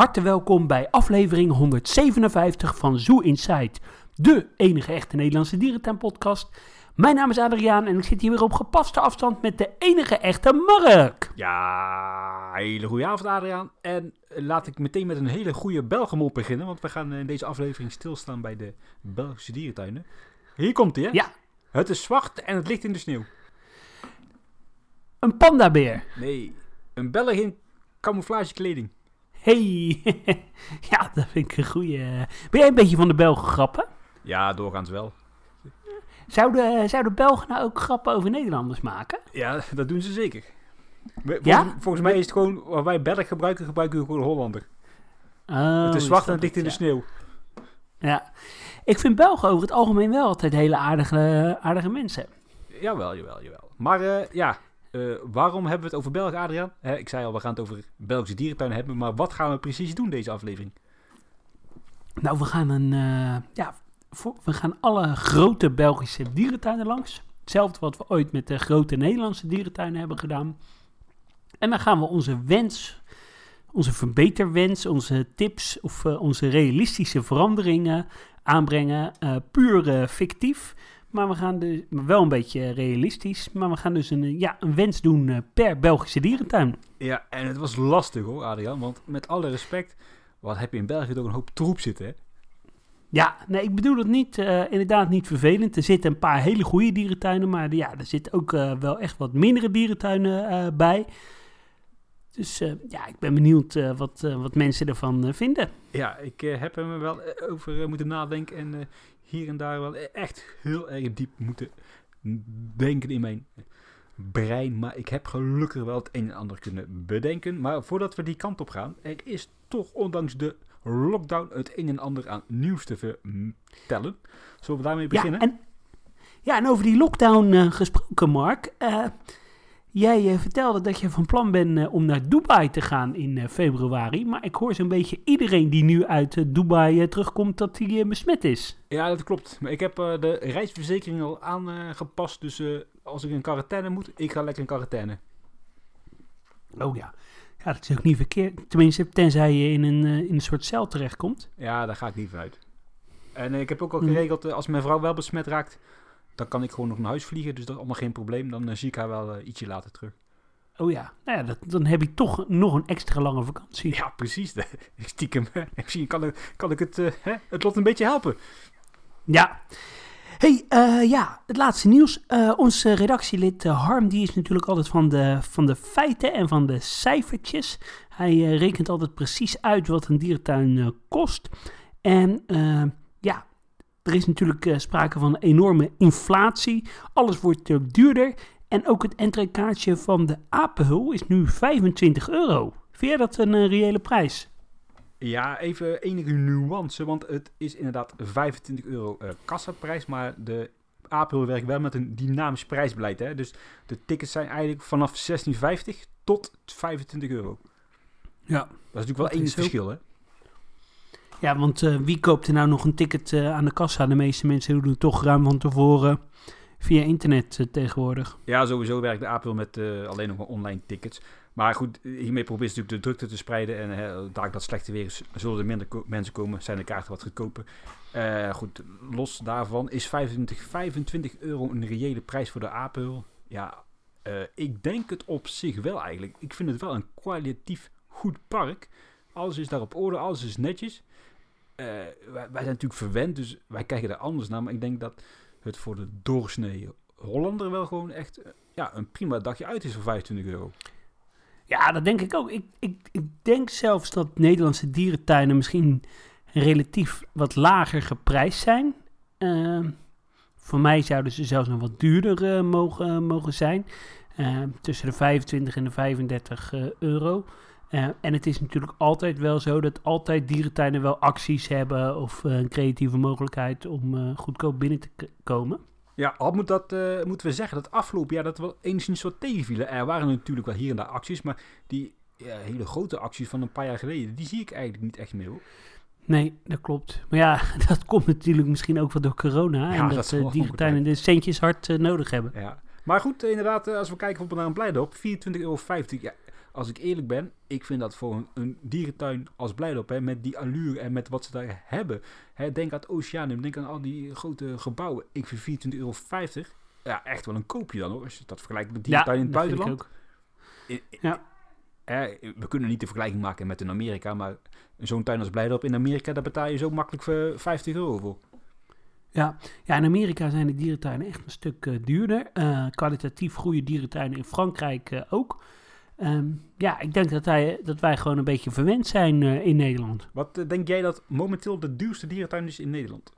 harte welkom bij aflevering 157 van Zoo Inside, de enige echte Nederlandse dierentuinpodcast. Mijn naam is Adriaan en ik zit hier weer op gepaste afstand met de enige echte Mark. Ja, hele goede avond Adriaan. En laat ik meteen met een hele goede Belgemop beginnen, want we gaan in deze aflevering stilstaan bij de Belgische dierentuinen. Hier komt hij, hè? Ja. Het is zwart en het ligt in de sneeuw. Een pandabeer. Nee, een Belg in camouflagekleding. Hey, ja, dat vind ik een goeie. Ben jij een beetje van de Belgen grappen? Ja, doorgaans wel. Zouden, zouden Belgen nou ook grappen over Nederlanders maken? Ja, dat doen ze zeker. Volgens, Ja? volgens mij is het gewoon, wat wij Belg gebruiken, gebruiken we gewoon Hollander. Oh, het is zwart en het ligt in de sneeuw. Ja, ik vind Belgen over het algemeen wel altijd hele aardige, aardige mensen. Jawel, jawel, jawel. Maar eh, ja, eh, waarom hebben we het over België, Adriaan? Ik zei al, we gaan het over Belgische dierentuinen hebben. Maar wat gaan we precies doen deze aflevering? Nou, we gaan een, eh, ja, we gaan alle grote Belgische dierentuinen langs. Hetzelfde wat we ooit met de grote Nederlandse dierentuinen hebben gedaan. En dan gaan we onze wens, onze verbeterwens, onze tips of eh, onze realistische veranderingen aanbrengen. puur fictief. Maar we gaan dus wel een beetje realistisch. Maar we gaan dus een, eh, ja, een wens doen eh, per Belgische dierentuin. Ja, en het was lastig hoor, Adriaan. Want met alle respect, wat heb je in België toch een hoop troep zitten, hè? Ja, nee, ik bedoel het niet, eh, inderdaad niet vervelend. Er zitten een paar hele goede dierentuinen, maar ja, er zitten ook wel echt wat mindere dierentuinen bij. Dus ja, ik ben benieuwd wat, wat mensen ervan vinden. Ja, ik heb er wel over moeten nadenken. En hier en daar wel echt heel erg diep moeten denken in mijn brein. Maar ik heb gelukkig wel het een en ander kunnen bedenken. Maar voordat we die kant op gaan, er is toch ondanks de lockdown het een en ander aan nieuws te vertellen. Zullen we daarmee beginnen? Ja, en, ja, en over die lockdown eh, gesproken, Mark. eh, jij eh, vertelde dat je van plan bent eh, om naar Dubai te gaan in eh, februari. Maar ik hoor zo'n beetje iedereen die nu uit Dubai terugkomt, dat hij besmet is. Ja, dat klopt. Maar ik heb de reisverzekering al aangepast. Dus als ik in quarantaine moet, ik ga lekker in quarantaine. Oh ja. Ja, dat is ook niet verkeerd. Tenminste, tenzij je in een, in een soort cel terechtkomt. Ja, daar ga ik liever uit. En ik heb ook al Hmm. geregeld, als mijn vrouw wel besmet raakt, dan kan ik gewoon nog naar huis vliegen. Dus dat is allemaal geen probleem. Dan eh, zie ik haar wel eh, ietsje later terug. Oh ja, nou ja, dat, dan heb je toch nog een extra lange vakantie. Ja, precies. Stiekem, misschien kan ik, kan ik het, eh, hè, het lot een beetje helpen. Ja. hey, ja, het laatste nieuws. Ons eh, redactielid Harm, die is natuurlijk altijd van de, van de feiten en van de cijfertjes. Hij rekent altijd precies uit wat een dierentuin eh, kost. En er is natuurlijk eh, sprake van een enorme inflatie. Alles wordt duurder. En ook het entreekaartje van de apenhul is nu 25 euro. Vind jij dat een eh, reële prijs? Ja, even enige nuance, want het is inderdaad 25 euro eh kassaprijs, maar de Apel werkt wel met een dynamisch prijsbeleid. Hè? Dus de tickets zijn eigenlijk vanaf 16,50 tot 25 euro. Ja. Dat is natuurlijk wel één verschil, hè? Ja, want eh, wie koopt er nou nog een ticket eh, aan de kassa? De meeste mensen doen het toch ruim van tevoren via internet eh, tegenwoordig. Ja, sowieso werkt de Apel met alleen nog maar online tickets. Maar goed, hiermee probeert ze natuurlijk de drukte te spreiden. En hè, daar dat slechte weer is, zullen er minder mensen komen. Zijn de kaarten wat goedkoper. Goed, los daarvan is 25, 25 euro een reële prijs voor de Apel. Ja, ik denk het op zich wel eigenlijk. Ik vind het wel een kwalitatief goed park. Alles is daar op orde, alles is netjes. Eh, wij, wij zijn natuurlijk verwend, dus wij kijken er anders naar. Maar ik denk dat het voor de doorsnee Hollander wel gewoon echt eh, ja, een prima dagje uit is voor 25 euro. Ja, dat denk ik ook. Ik, ik, ik denk zelfs dat Nederlandse dierentuinen misschien relatief wat lager geprijsd zijn. Eh, voor mij zouden ze zelfs nog wat duurder eh, mogen, mogen zijn. Eh, tussen de 25 en de 35 eh, euro. Eh, en het is natuurlijk altijd wel zo dat altijd dierentuinen wel acties hebben of eh, een creatieve mogelijkheid om eh, goedkoop binnen te komen. Ja, al moet dat, moeten we zeggen dat afgelopen jaar dat wel enigszins wat tegenvielen. Er waren natuurlijk wel hier en daar acties, maar die ja, hele grote acties van een paar jaar geleden, die zie ik eigenlijk niet echt meer. Hoor. Nee, dat klopt. Maar ja, dat komt natuurlijk misschien ook wel door corona. Ja, en dat dat dierentuinen de centjes hard nodig hebben. Ja. Maar goed, inderdaad, als we kijken op naar een Blijdorp, 24,50 euro. Ja, als ik eerlijk ben, ik vind dat voor een, een dierentuin als Blijdorp, hè, met die allure en met wat ze daar hebben. Hè, denk aan het Oceanum, denk aan al die grote gebouwen. Ik vind 24,50 euro, ja, echt wel een koopje dan hoor. Als je dat vergelijkt met dierentuin in het vind ik buitenland. ook. Ja. hè, we kunnen niet de vergelijking maken met in Amerika, maar zo'n tuin als Blijdorp in Amerika, daar betaal je zo makkelijk voor 50 euro voor. Ja. ja, in Amerika zijn de dierentuinen echt een stuk eh, duurder. Eh, kwalitatief goede dierentuinen in Frankrijk eh, ook. Ehm, ja, ik denk dat wij, dat wij gewoon een beetje verwend zijn eh, in Nederland. Wat eh, denk jij dat momenteel de duurste dierentuin is in Nederland?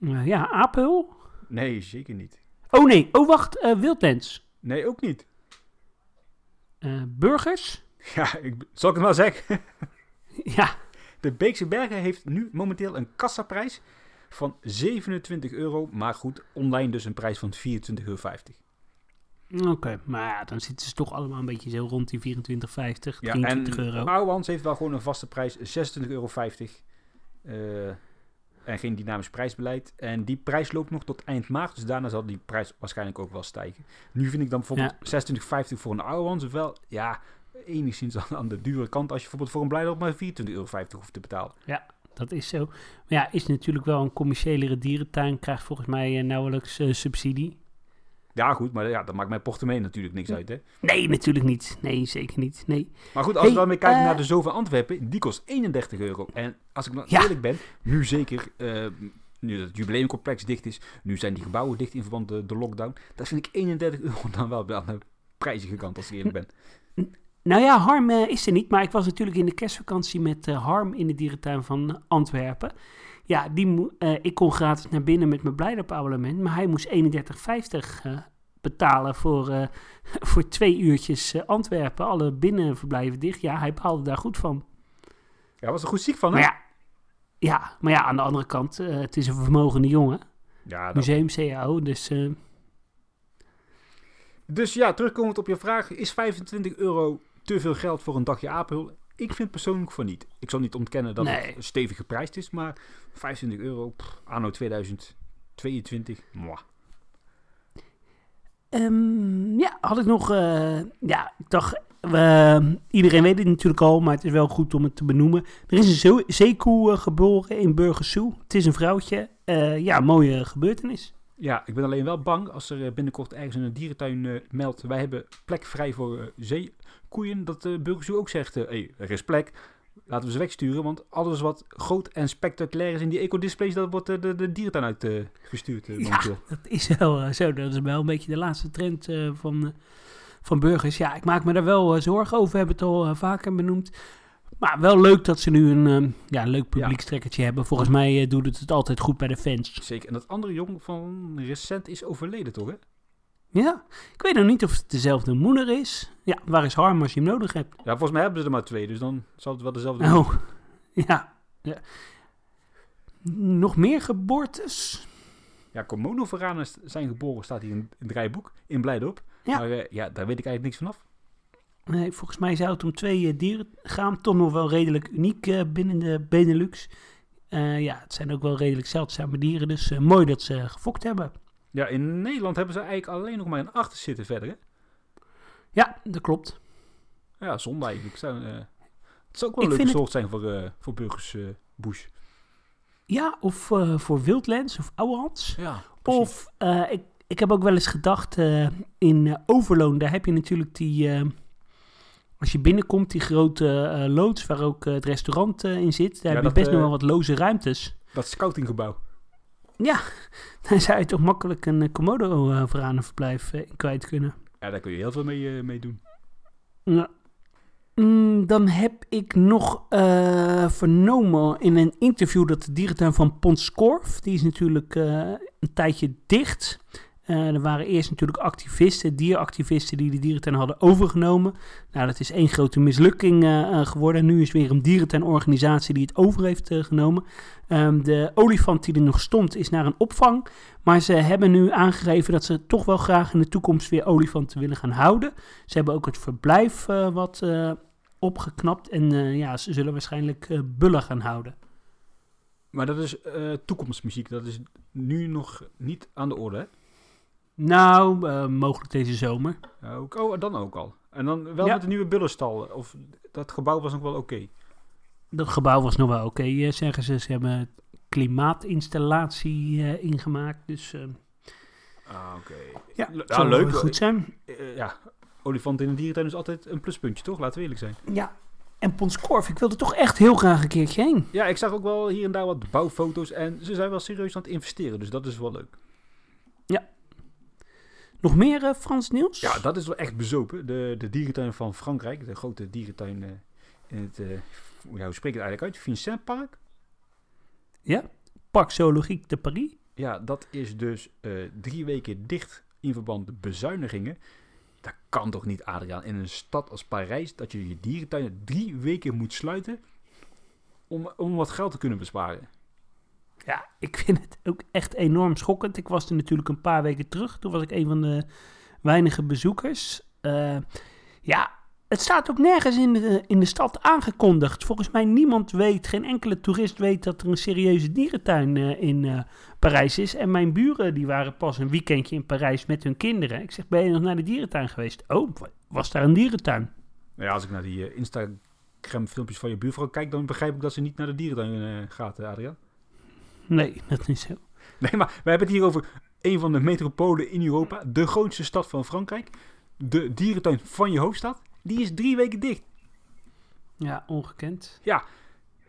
Eh, ja, Apel. Nee, zeker niet. Oh nee, oh wacht, Wildlands. Nee, ook niet. Burgers. Ja, ik, zal ik het maar zeggen? Ja, De Beekse Bergen heeft nu momenteel een kassaprijs van 27 euro. Maar goed, online dus een prijs van 24,50 euro. Oké. Maar ja, dan zitten ze toch allemaal een beetje zo rond die 24,50, Ja, 23 en euro. Ouwans heeft wel gewoon een vaste prijs, 26,50 euro. Eh, en geen dynamisch prijsbeleid. En die prijs loopt nog tot eind maart. Dus daarna zal die prijs waarschijnlijk ook wel stijgen. Nu vind ik dan bijvoorbeeld 26,50 voor een Ouwans wel, ja, enigszins aan, aan de dure kant. Als je bijvoorbeeld voor een Blijdorp maar 24,50 euro hoeft te betalen. Dat is zo. Maar ja, is natuurlijk wel een commerciëlere dierentuin. Krijgt volgens mij eh, nauwelijks eh, subsidie. Ja, goed, maar ja, dat maakt mijn portemonnee natuurlijk niks uit, hè. Nee, natuurlijk niet. Nee, zeker niet. Nee. Maar goed, als Hey, we dan weer kijken eh, naar de Zoo van Antwerpen, die kost 31 euro. En als ik nou Ja. eerlijk ben, nu zeker, eh, nu dat het jubileumcomplex dicht is, nu zijn die gebouwen dicht in verband met de, de lockdown. Dat vind ik 31 euro dan wel aan de prijzige kant, als ik eerlijk ben. Nou ja, Harm eh, is er niet, maar ik was natuurlijk in de kerstvakantie met Harm in de dierentuin van Antwerpen. Ja, die eh, ik kon gratis naar binnen met mijn Blijdorp abonnement, maar hij moest 31,50 eh, betalen voor, eh, voor twee uurtjes Antwerpen. Alle binnenverblijven dicht. Ja, hij baalde daar goed van. Ja, was er goed ziek van, hè? Maar ja, ja, maar ja aan de andere kant, het is een vermogende jongen. Ja, dat- Museum CAO, dus Dus ja, terugkomend op je vraag, is 25 euro te veel geld voor een dagje Apel? Ik vind persoonlijk van niet. Ik zal niet ontkennen dat Nee. het stevig geprijsd is, maar 25 euro, pff, anno 2022, mwah. Ehm, ja, had ik nog. eh, ja, ik dacht. eh, iedereen weet het natuurlijk al, maar het is wel goed om het te benoemen. Er is een zeekoe eh, geboren in Burgersoe. Het is een vrouwtje. Eh, ja, mooie gebeurtenis. Ja, ik ben alleen wel bang als er binnenkort ergens in een dierentuin meldt... wij hebben plek vrij voor eh, zeekoeien, dat de burgerzoe ook zegt... hé, hey, er is plek, laten we ze wegsturen... want alles wat groot en spectaculair is in die ecodisplays... dat wordt eh, de, de dierentuin uitgestuurd. gestuurd eh, Ja. Dat is wel eh, zo. Dat is wel een beetje de laatste trend eh, van, eh, van burgers. Ja, ik maak me daar wel eh, zorgen over. We hebben het al eh, vaker benoemd. Maar wel leuk dat ze nu een eh, ja, leuk publiekstrekkertje hebben. Volgens mij eh, doet het het altijd goed bij de fans. Zeker, en dat andere jong van recent is overleden, toch? Hè? Ja, ik weet nog niet of het dezelfde moeder is. Ja, waar is Harm als je hem nodig hebt? Ja, volgens mij hebben ze er maar twee, dus dan zal het wel dezelfde Oh, ja. ja. Nog meer geboortes? Ja, Komodo-varanen zijn geboren, staat hier in het draaiboek, in Blijdorp. Ja. Maar eh, ja, daar weet ik eigenlijk niks vanaf. Nee, volgens mij zou het om twee eh, dieren gaan. Toch nog wel redelijk uniek eh, binnen de Benelux. Ja, het zijn ook wel redelijk zeldzame dieren. Dus mooi dat ze gefokt hebben. Ja, in Nederland hebben ze eigenlijk alleen nog maar een achter zitten verder, hè? Ja, dat klopt. Ja, zonde eigenlijk. Zou, eh, het zou ook wel een leuke soort zijn voor, eh, voor burgers bush. Ja, of voor Wildlands of Ouwehans. Ja, Of ik, ik heb ook wel eens gedacht, in Overloon, daar heb je natuurlijk die, als je binnenkomt, die grote loods waar ook het restaurant in zit. Daar Ja, heb je best nog wel wat loze ruimtes. Dat scoutinggebouw. Ja, daar zou je toch makkelijk een komodo uh, veranenverblijf eh, kwijt kunnen. Ja, daar kun je heel veel mee, eh, mee doen. Ja. Mm, dan heb ik nog eh, vernomen in een interview dat de dierentuin van Ponskorf, die is natuurlijk eh, een tijdje dicht. Eh, er waren eerst natuurlijk activisten, dieractivisten, die de dierentuin hadden overgenomen. Nou, dat is één grote mislukking eh, eh, geworden. Nu is weer een dierentuinorganisatie die het over heeft genomen. Ehm, de olifant die er nog stond is naar een opvang. Maar ze hebben nu aangegeven dat ze toch wel graag in de toekomst weer olifanten willen gaan houden. Ze hebben ook het verblijf wat opgeknapt. En ja, ze zullen waarschijnlijk bullen gaan houden. Maar dat is toekomstmuziek. Dat is nu nog niet aan de orde, hè? Nou, eh, mogelijk deze zomer. Ja, ook, oh, dan ook al. En dan wel Ja. met de nieuwe bullenstal. Of dat gebouw was nog wel oké. Dat gebouw was nog wel oké, eh, zeggen ze. Ze hebben klimaatinstallatie eh, ingemaakt. Dus Ah, oké. ja, ja, zal leuk. goed zijn. Ja, olifant in een dierentuin is altijd een pluspuntje, toch? Laten we eerlijk zijn. Ja, en Ponskorf, ik wilde toch echt heel graag een keertje heen. Ja, ik zag ook wel hier en daar wat bouwfoto's. En ze zijn wel serieus aan het investeren. Dus dat is wel leuk. Nog meer eh, Frans nieuws? Ja, dat is wel echt bezopen. De, de dierentuin van Frankrijk. De grote dierentuin eh, in het... eh, ja, hoe spreek ik het eigenlijk uit? Vincent Park? Parc Zoologique de Paris. Ja, dat is dus drie weken dicht in verband met bezuinigingen. Dat kan toch niet, Adriaan, in een stad als Parijs, dat je je dierentuin drie weken moet sluiten om, om wat geld te kunnen besparen. Ja, ik vind het ook echt enorm schokkend. Ik was er natuurlijk een paar weken terug. Toen was ik een van de weinige bezoekers. Eh, ja, het staat ook nergens in de, in de stad aangekondigd. Volgens mij niemand weet, geen enkele toerist weet dat er een serieuze dierentuin eh, in eh, Parijs is. En mijn buren die waren pas een weekendje in Parijs met hun kinderen. Ik zeg, ben je nog naar de dierentuin geweest? Oh, was daar een dierentuin? Ja, als ik naar die Instagram filmpjes van je buurvrouw kijk, dan begrijp ik dat ze niet naar de dierentuin gaat, Adriaan. Nee, dat is zo. Nee, maar we hebben het hier over een van de metropolen in Europa, de grootste stad van Frankrijk. De dierentuin van je hoofdstad, die is drie weken dicht. Ja, ongekend.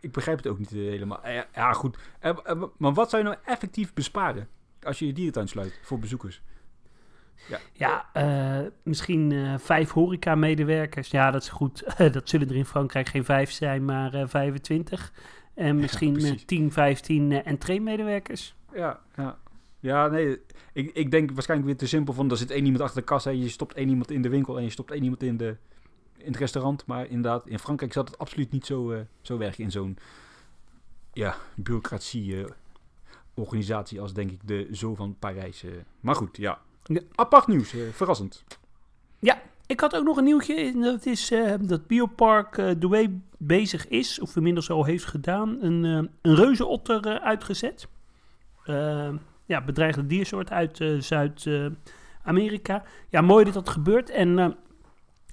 Ik begrijp het ook niet helemaal. Ja, goed. Eh, eh, maar wat zou je nou effectief besparen als je je dierentuin sluit voor bezoekers? Ja, eh, misschien vijf horeca-medewerkers. Ja, dat is goed. dat zullen er in Frankrijk geen vijf zijn, maar eh 25. En misschien precies. 10, 15 eh entree-medewerkers. Ja, ja. Ja, nee. Ik, ik denk waarschijnlijk weer te simpel van... er zit één iemand achter de kassa... en je stopt één iemand in de winkel... en je stopt één iemand in, de, in het restaurant. Maar inderdaad, in Frankrijk zat het absoluut niet zo, eh, zo werken... in zo'n ja, bureaucratie... eh, organisatie als denk ik de Zo van Parijs. eh. Maar goed, ja. Ja. Apart nieuws, verrassend. Ik had ook nog een nieuwtje. Dat is eh, dat Biopark eh Douai bezig is, of inmiddels al heeft gedaan, een, eh een reuzenotter uitgezet. Ja, bedreigde diersoort uit Zuid-Amerika. ja, mooi dat dat gebeurt. En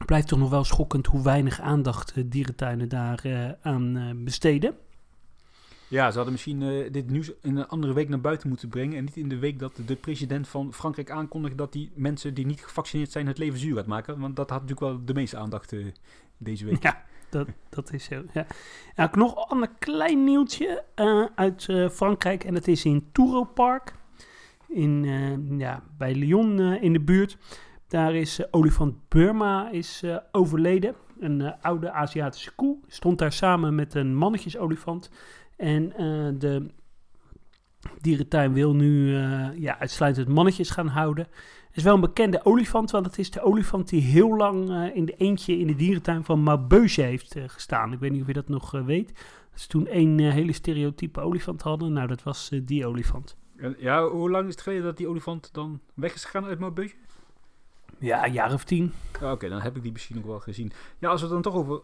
blijft toch nog wel schokkend hoe weinig aandacht dierentuinen daar aan besteden. Ja, ze hadden misschien eh, dit nieuws in een andere week naar buiten moeten brengen. En niet in de week dat de president van Frankrijk aankondigde dat die mensen die niet gevaccineerd zijn het leven zuur gaat maken. Want dat had natuurlijk wel de meeste aandacht eh, deze week. Ja, dat, dat is zo. Ja. Nou, nog een klein nieuwtje eh, uit Frankrijk. En dat is in Touro Park. In, ja, bij Lyon in de buurt. Daar is olifant Burma is, overleden. Een oude Aziatische koe. Stond daar samen met een mannetjesolifant. En eh, de dierentuin wil nu eh, ja, uitsluitend mannetjes gaan houden. Het is wel een bekende olifant, want het is de olifant die heel lang eh, in de eentje in de dierentuin van Maubeuge heeft gestaan. Ik weet niet of je dat nog weet. Dat ze toen één hele stereotype olifant hadden. Nou, dat was die olifant. En ja, hoe lang is het geleden dat die olifant dan weg is gegaan uit Maubeuge? Ja, een jaar of tien. Ja, Oké, dan heb ik die misschien nog wel gezien. Ja, als we het dan toch over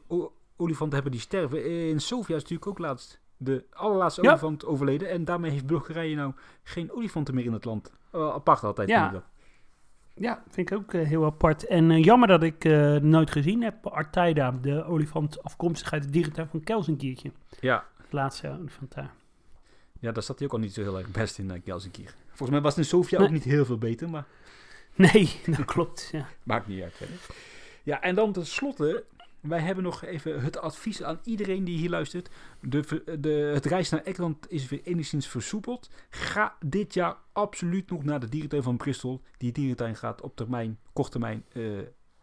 olifanten hebben die sterven. In Sofia is natuurlijk ook laatst de allerlaatste Ja. olifant overleden. En daarmee heeft Bulgarije nou geen olifanten meer in het land. Apart altijd. Ja. vind ik dat. Ja, vind ik ook eh, heel apart. En eh, jammer dat ik eh, nooit gezien heb. Artaida, de olifant afkomstig uit de dierentuin van Kels een keertje. Ja. De laatste olifant daar. ja, daar zat hij ook al niet zo heel erg best in, keer. Volgens mij was het in Sofia Nee. ook niet heel veel beter, maar Nee, dat klopt. Ja. maakt niet uit. Ja, en dan tenslotte, wij hebben nog even het advies aan iedereen die hier luistert. De, de, het reis naar Engeland is weer enigszins versoepeld. Ga dit jaar absoluut nog naar de dierentuin van Bristol. Die dierentuin gaat op termijn, kort termijn, eh,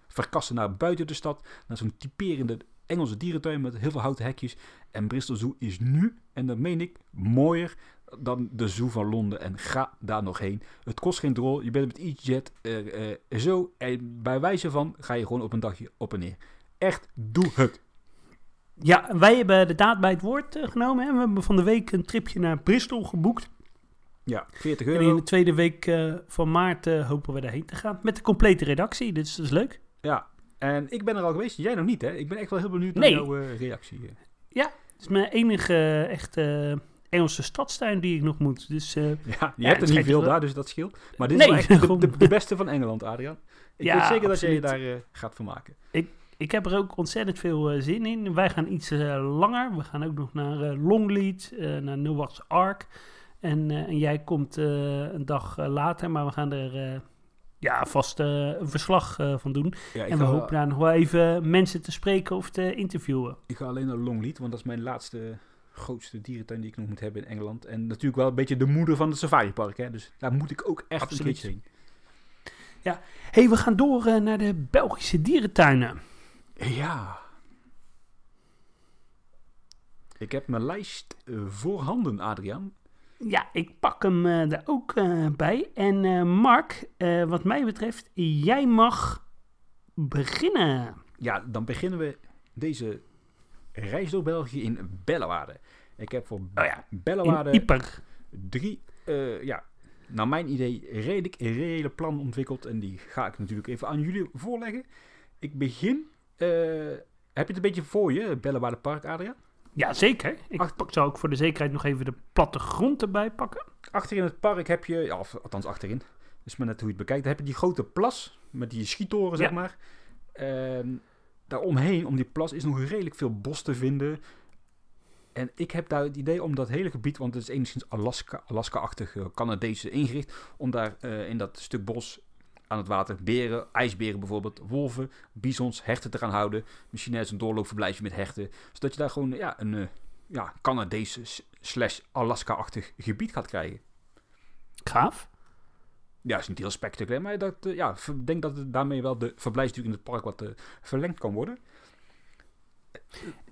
verkassen naar buiten de stad. Naar zo'n typerende Engelse dierentuin met heel veel houten hekjes. En Bristol Zoo is nu, en dat meen ik, mooier dan de Zoo van Londen. En ga daar nog heen. Het kost geen drol. Je bent met EasyJet eh, eh, zo. En bij wijze van ga je gewoon op een dagje op en neer. Echt, doe het. Ja, wij hebben de daad bij het woord eh, genomen. Hè. We hebben van de week een tripje naar Bristol geboekt. Ja, 40 En in euro. de tweede week eh, van maart eh, hopen we daarheen te gaan. Met de complete redactie, dus dat is leuk. Ja, en ik ben er al geweest. Jij nog niet, hè? Ik ben echt wel heel benieuwd naar Nee. jouw reactie. Het is mijn enige echte Engelse stadstuin die ik nog moet. Dus Ja, je Ja, hebt er niet veel wel- daar, dus dat scheelt. Maar dit Nee, is wel echt de, gewoon- de, de beste van Engeland, Adriaan. Ik Ja, weet zeker dat jij je daar gaat vermaken. ik heb er ook ontzettend veel eh, zin in. Wij gaan iets eh, langer. We gaan ook nog naar eh, Longleat, eh, naar Noah's Ark. En, en jij komt een dag later, maar we gaan er ja, vast een verslag van doen. Ja, ik, en we ga, hopen daar nog wel even mensen te spreken of te interviewen. ik ga alleen naar Longleat, want dat is mijn laatste grootste dierentuin die ik nog moet hebben in Engeland. En natuurlijk wel een beetje de moeder van het safaripark, hè. Dus daar moet ik ook echt Absoluut. een keertje heen. hey, we gaan door naar de Belgische dierentuinen. Ja. Ik heb mijn lijst eh, voorhanden, Adriaan. Ja, ik pak hem eh, er ook eh, bij. En Mark, wat mij betreft, jij mag beginnen. Ja, dan beginnen we deze reis door België in Bellewaarde. Ik heb voor Oh ja, Bellewaarde drie, ja, naar mijn idee, redelijk reële plannen ontwikkeld. En die ga ik natuurlijk even aan jullie voorleggen. Ik begin, heb je het een beetje voor je, Bellewaarde Park, Adriaan? Ja, zeker. Ik pak, zou ook voor de zekerheid nog even de plattegrond erbij pakken. Achter in het park heb je, ja, of althans achterin, is maar net hoe je het bekijkt. Dan heb je die grote plas met die schietoren, zeg Ja. maar. Ehm daaromheen, om die plas, is nog redelijk veel bos te vinden. En ik heb daar het idee om dat hele gebied, want het is enigszins Alaska, Alaska-achtig, eh, Canadese ingericht, om daar eh, in dat stuk bos aan het water beren, ijsberen bijvoorbeeld, wolven, bisons, herten te gaan houden. Misschien ergens een doorloopverblijfje met herten. Zodat je daar gewoon ja, een eh, ja, Canadese slash Alaska-achtig gebied gaat krijgen. Gaaf. Ja, is niet heel spectaculair, maar dat, eh, ja, ik denk dat het daarmee wel de verblijfsduur in het park wat eh, verlengd kan worden.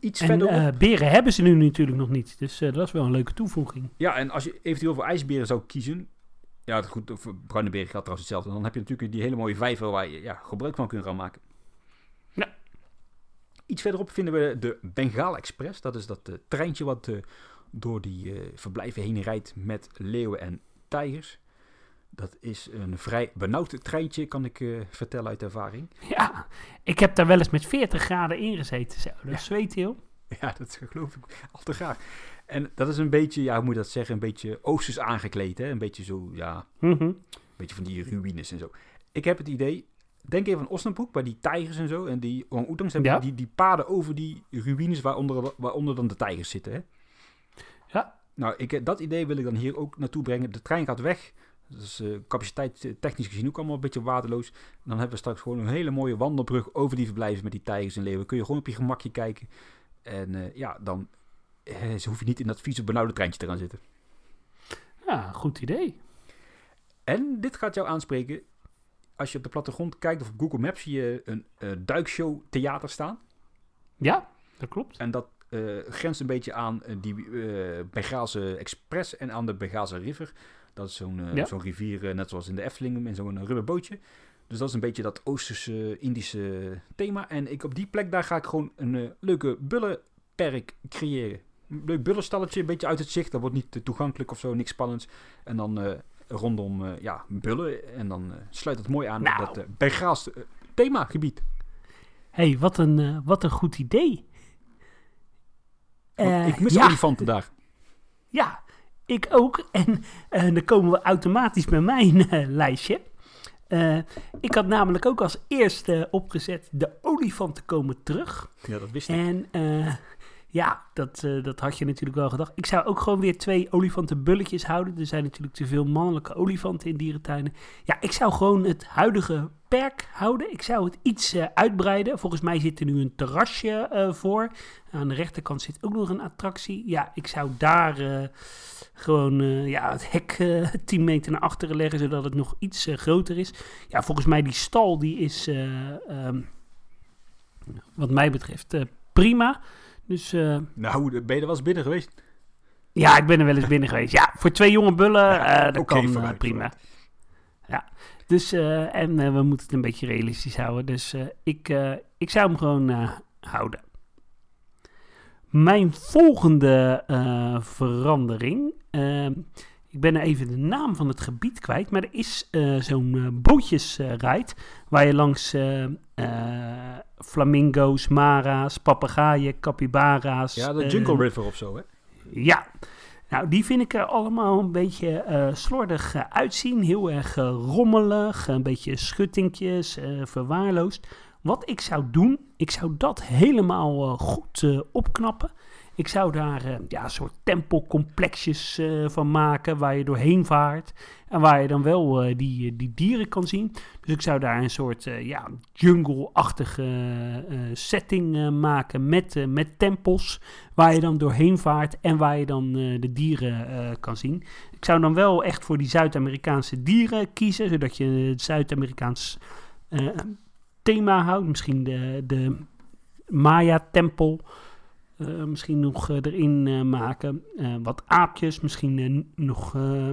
Iets En beren hebben ze nu natuurlijk nog niet. Dus dat is wel een leuke toevoeging. ja, en als je eventueel voor ijsberen zou kiezen. Ja, het goed, voor bruine beren geldt trouwens hetzelfde. Dan heb je natuurlijk die hele mooie vijver waar je ja, gebruik van kunt gaan maken. Ja. Iets verderop vinden we de Bengaal Express. Dat is dat eh, treintje wat eh, door die eh, verblijven heen rijdt met leeuwen en tijgers. Dat is een vrij benauwd treintje, kan ik eh, vertellen uit ervaring. Ja, ik heb daar wel eens met 40 graden in gezeten. Zo. Dat is zweet, joh. Ja, dat geloof ik al te graag. En dat is een beetje, ja, hoe moet je dat zeggen, een beetje oosters aangekleed. Hè? Een beetje zo, ja, Mhm. een beetje van die ruïnes en zo. Ik heb het idee, denk even aan Osnabrück, bij die tijgers en zo. En die orang-oetangs hebben Ja. die, die paden over die ruïnes waaronder, waaronder dan de tijgers zitten. Hè? Ja. Nou, ik, dat idee wil ik dan hier ook naartoe brengen. De trein gaat weg. Dat is eh, capaciteit eh, technisch gezien ook allemaal een beetje waardeloos. En dan hebben we straks gewoon een hele mooie wandelbrug over die verblijven met die tijgers en leeuwen. Kun je gewoon op je gemakje kijken. En eh, ja, dan eh, ze hoef je niet in dat vieze benauwde treintje te gaan zitten. Ja, goed idee. En dit gaat jou aanspreken. Als je op de plattegrond kijkt of op Google Maps zie je een eh, duikshow theater staan. Ja, dat klopt. En dat eh, grenst een beetje aan eh, die eh Bengaalse Express en aan de Bengaalse River. Dat is zo'n eh, Ja. zo'n rivier, eh, net zoals in de Efteling, in zo'n rubberbootje. Dus dat is een beetje dat Oosterse, Indische thema. En ik, op die plek daar ga ik gewoon een eh, leuke bullenperk creëren. Een leuk bullenstalletje, een beetje uit het zicht. Dat wordt niet te toegankelijk of zo, niks spannends. En dan eh, rondom eh, ja, bullen. En dan eh, sluit het mooi aan Nou. op dat eh Bengaalse eh, themagebied. hey, wat, een, eh, wat een goed idee. Eh, ik mis ja. olifanten daar. Ja, ik ook. En eh, dan komen we automatisch bij mijn eh, lijstje. Eh, ik had namelijk ook als eerste opgezet de olifanten komen terug. Ja, dat wist ik. En eh, ja, dat, eh, dat had je natuurlijk wel gedacht. Ik zou ook gewoon weer twee olifantenbulletjes houden. Er zijn natuurlijk te veel mannelijke olifanten in dierentuinen. Ja, ik zou gewoon het huidige perk houden. Ik zou het iets eh, uitbreiden. Volgens mij zit er nu een terrasje eh, voor. Aan de rechterkant zit ook nog een attractie. Ja, ik zou daar gewoon ja, het hek eh 10 meter naar achteren leggen, zodat het nog iets groter is. Ja, volgens mij die stal die is, eh, ehm, wat mij betreft, prima. Dus eh, Nou, ben je er wel eens binnen geweest? ja, ik ben er wel eens binnen geweest. Ja, voor twee jonge bullen, Ja, eh, dat kan eh, vooruit, prima. vooruit. Ja, dus, en we moeten het een beetje realistisch houden. Dus ik, ik zou hem gewoon houden. Mijn volgende verandering. ik ben even de naam van het gebied kwijt. Maar er is zo'n eh, bootjesrijd. waar je langs flamingo's, mara's, papegaaien, capybara's. Ja, de eh, Jungle River of zo, hè? ja, Nou, die vind ik er allemaal een beetje eh, slordig eh, uitzien. Heel erg eh, rommelig, een beetje schuttingjes, eh, verwaarloosd. Wat ik zou doen, ik zou dat helemaal eh, goed eh, opknappen. Ik zou daar eh, ja, een soort tempelcomplexjes eh, van maken waar je doorheen vaart. En waar je dan wel eh, die, die dieren kan zien. Dus ik zou daar een soort eh, ja, jungle-achtige eh, setting eh, maken met, eh, met tempels. Waar je dan doorheen vaart en waar je dan eh, de dieren eh, kan zien. Ik zou dan wel echt voor die Zuid-Amerikaanse dieren kiezen. Zodat je het Zuid-Amerikaans eh, thema houdt. Misschien de, de Maya-tempel. eh, misschien nog eh, erin eh, maken. Eh, wat aapjes. Misschien eh, nog, eh,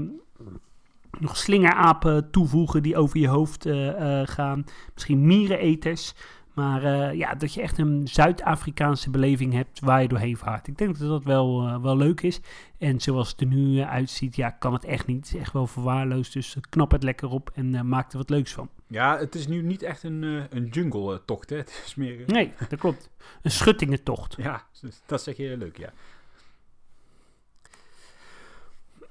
nog slingerapen toevoegen die over je hoofd eh, eh, gaan. Misschien miereneters. Maar eh, ja, dat je echt een Zuid-Afrikaanse beleving hebt waar je doorheen vaart. Ik denk dat dat wel, wel leuk is. En zoals het er nu uitziet, ja, kan het echt niet. Het is echt wel verwaarloosd. Dus knap het lekker op en maak er wat leuks van. Ja, het is nu niet echt een, een jungle-tocht, hè. Het is meer... Nee, dat klopt. Een schuttingentocht. Ja, dat zeg je leuk, ja.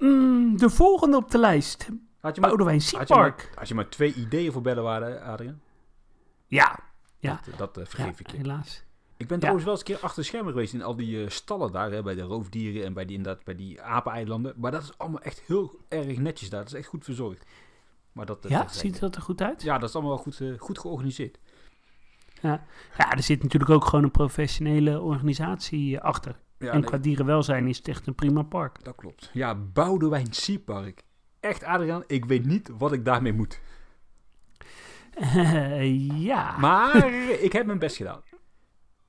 Mm, de volgende op de lijst. Had je maar, Boudewijn had je maar, Seapark. had je maar twee ideeën voor bellen waren, Adriaan? Ja, ja. Dat, dat eh, ja, vergeef ik je. helaas. Ik ben Ja. trouwens wel eens een keer achter de schermen geweest in al die eh, stallen daar, hè, bij de roofdieren en bij die, inderdaad, bij die apeneilanden. Maar dat is allemaal echt heel erg netjes daar. Dat is echt goed verzorgd. Maar dat, eh, Ja, ziet dat er goed uit? Ja, dat is allemaal wel goed, eh, goed georganiseerd. Ja, er zit natuurlijk ook gewoon een professionele organisatie eh, achter. Ja, en nee, qua dierenwelzijn is het echt een prima park. dat klopt. Ja, Boudewijn Seapark. Echt, Adriaan, ik weet niet wat ik daarmee moet. Eh, ja. Maar ik heb mijn best gedaan.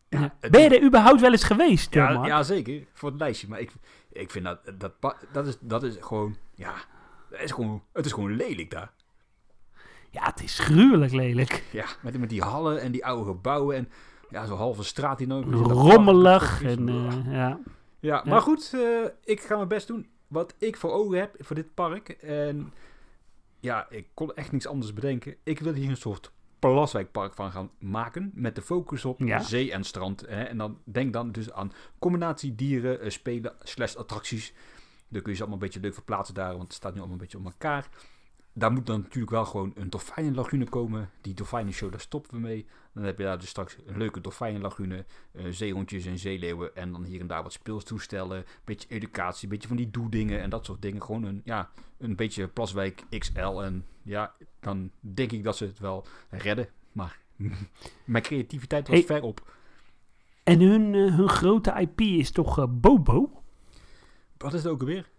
Ja. Ben je er überhaupt wel eens geweest, Ja, ja, zeker. Voor het lijstje. Maar ik, ik vind dat, dat, dat, is, dat is gewoon, ja, dat is gewoon, het is gewoon lelijk daar. Ja, het is gruwelijk lelijk. Ja, met, met die hallen en die oude gebouwen en ja, zo'n halve straat die nooit Rommelig. En, eh, ja. Ja, maar goed, eh, ik ga mijn best doen. Wat ik voor ogen heb voor dit park. En ja, ik kon echt niks anders bedenken. Ik wil hier een soort Plaswijkpark van gaan maken. Met de focus op Ja. zee en strand. Hè. En dan denk dan dus aan combinatie dieren, eh, spelen, slash attracties. Daar kun je ze allemaal een beetje leuk verplaatsen daar. Want het staat nu allemaal een beetje op elkaar. Daar moet dan natuurlijk wel gewoon een dolfijnenlagune komen. Die dolfijnenshow, daar stoppen we mee. Dan heb je daar dus straks een leuke dolfijnenlagune. eh zeehondjes en zeeleeuwen. En dan hier en daar wat speelstoestellen. Een beetje educatie, een beetje van die doedingen en dat soort dingen. Gewoon een, ja, een beetje Plaswijk XL. En ja, dan denk ik dat ze het wel redden. Maar mijn creativiteit was Hey. ver op. En hun, eh, hun grote IP is toch eh, Bobo? Wat is het ook alweer?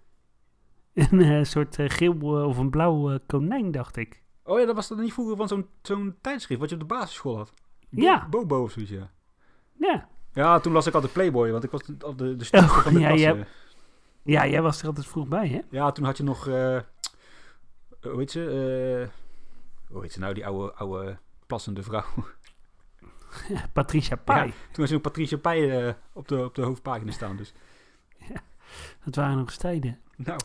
Een eh, soort eh, geel eh, of een blauw konijn, dacht ik. Oh ja, dat was dan niet vroeger van zo'n zo'n tijdschrift wat je op de basisschool had. Bo- Ja. Bobo of zoiets, ja. Ja. Ja, toen las ik altijd Playboy, want ik was al de, de Oh, van de ja, klas. ja. eh. ja, jij was er altijd vroeg bij, hè? Ja, toen had je nog, hoe heet ze? hoe heet ze nou, die oude, oude plassende vrouw. Patricia Pai. Toen was je nog Patricia eh, op, de, op de hoofdpagina staan, dus. Dat waren nog eens tijden. Nou.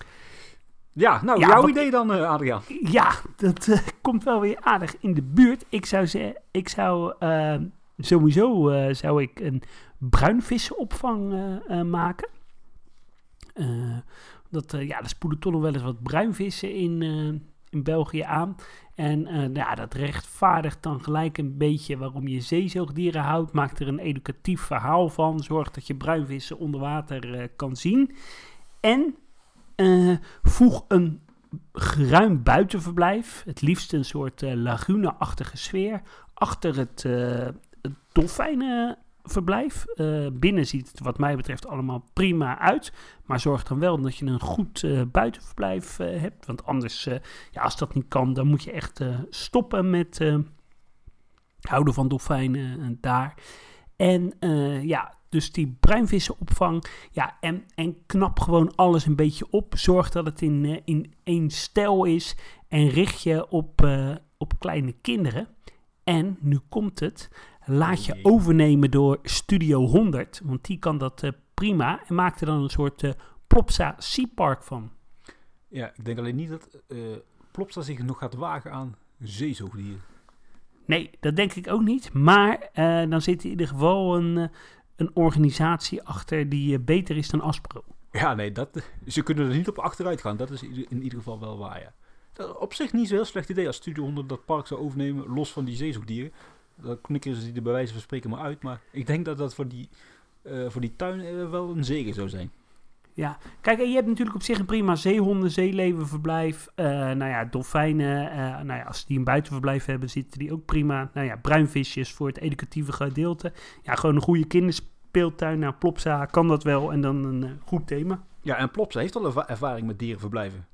Ja, nou, Ja, jouw wat- idee dan, eh, Adriaan. Ja, dat eh, komt wel weer aardig in de buurt. Ik zou zeggen, ik zou eh, sowieso eh, zou ik een bruinvissenopvang maken. Dat, ja, er spoelen toch nog wel eens wat bruinvissen in, in België aan. En eh, ja, dat rechtvaardigt dan gelijk een beetje waarom je zeezoogdieren houdt. Maakt er een educatief verhaal van. Zorgt dat je bruinvissen onder water kan zien. En eh, voeg een geruim buitenverblijf. Het liefst een soort eh, lagune-achtige sfeer. Achter het, het dolfijnenverblijf. Binnen ziet het wat mij betreft allemaal prima uit. Maar zorg dan wel dat je een goed buitenverblijf hebt. Want anders, ja, als dat niet kan, dan moet je echt stoppen met houden van dolfijnen daar. En ja, dus die bruinvissenopvang. Ja, en, en knap gewoon alles een beetje op. Zorg dat het in, eh, in één stijl is. En richt je op, eh, op kleine kinderen. En nu komt het. Laat je Jee. overnemen door Studio 100. Want die kan dat eh, prima. En maakt er dan een soort eh Plopsa Sea Park van. Ja, ik denk alleen niet dat Plopsa zich nog gaat wagen aan zeezoogdieren. Nee, dat denk ik ook niet. Maar dan zit in ieder geval een, een organisatie achter die eh, beter is dan Aspro. Ja, nee, dat, ze kunnen er niet op achteruit gaan. Dat is in ieder geval wel waar, op zich niet zo'n heel slecht idee als Studiohonden dat park zou overnemen, los van die zeezoogdieren. Dan knikken ze die er bij wijze van spreken maar uit. Maar ik denk dat dat voor die, eh, voor die tuin eh, wel een zegen zou zijn. Ja, kijk, en je hebt natuurlijk op zich een prima zeehonden, zeelevenverblijf. eh nou ja, dolfijnen, eh, nou ja, als die een buitenverblijf hebben, zitten die ook prima. Nou ja, bruinvisjes voor het educatieve gedeelte. Ja, gewoon een goede kinderspeeltuin. Nou, Plopsa kan dat wel en dan een eh, goed thema. Ja, en Plopsa heeft al erva- ervaring met dierenverblijven.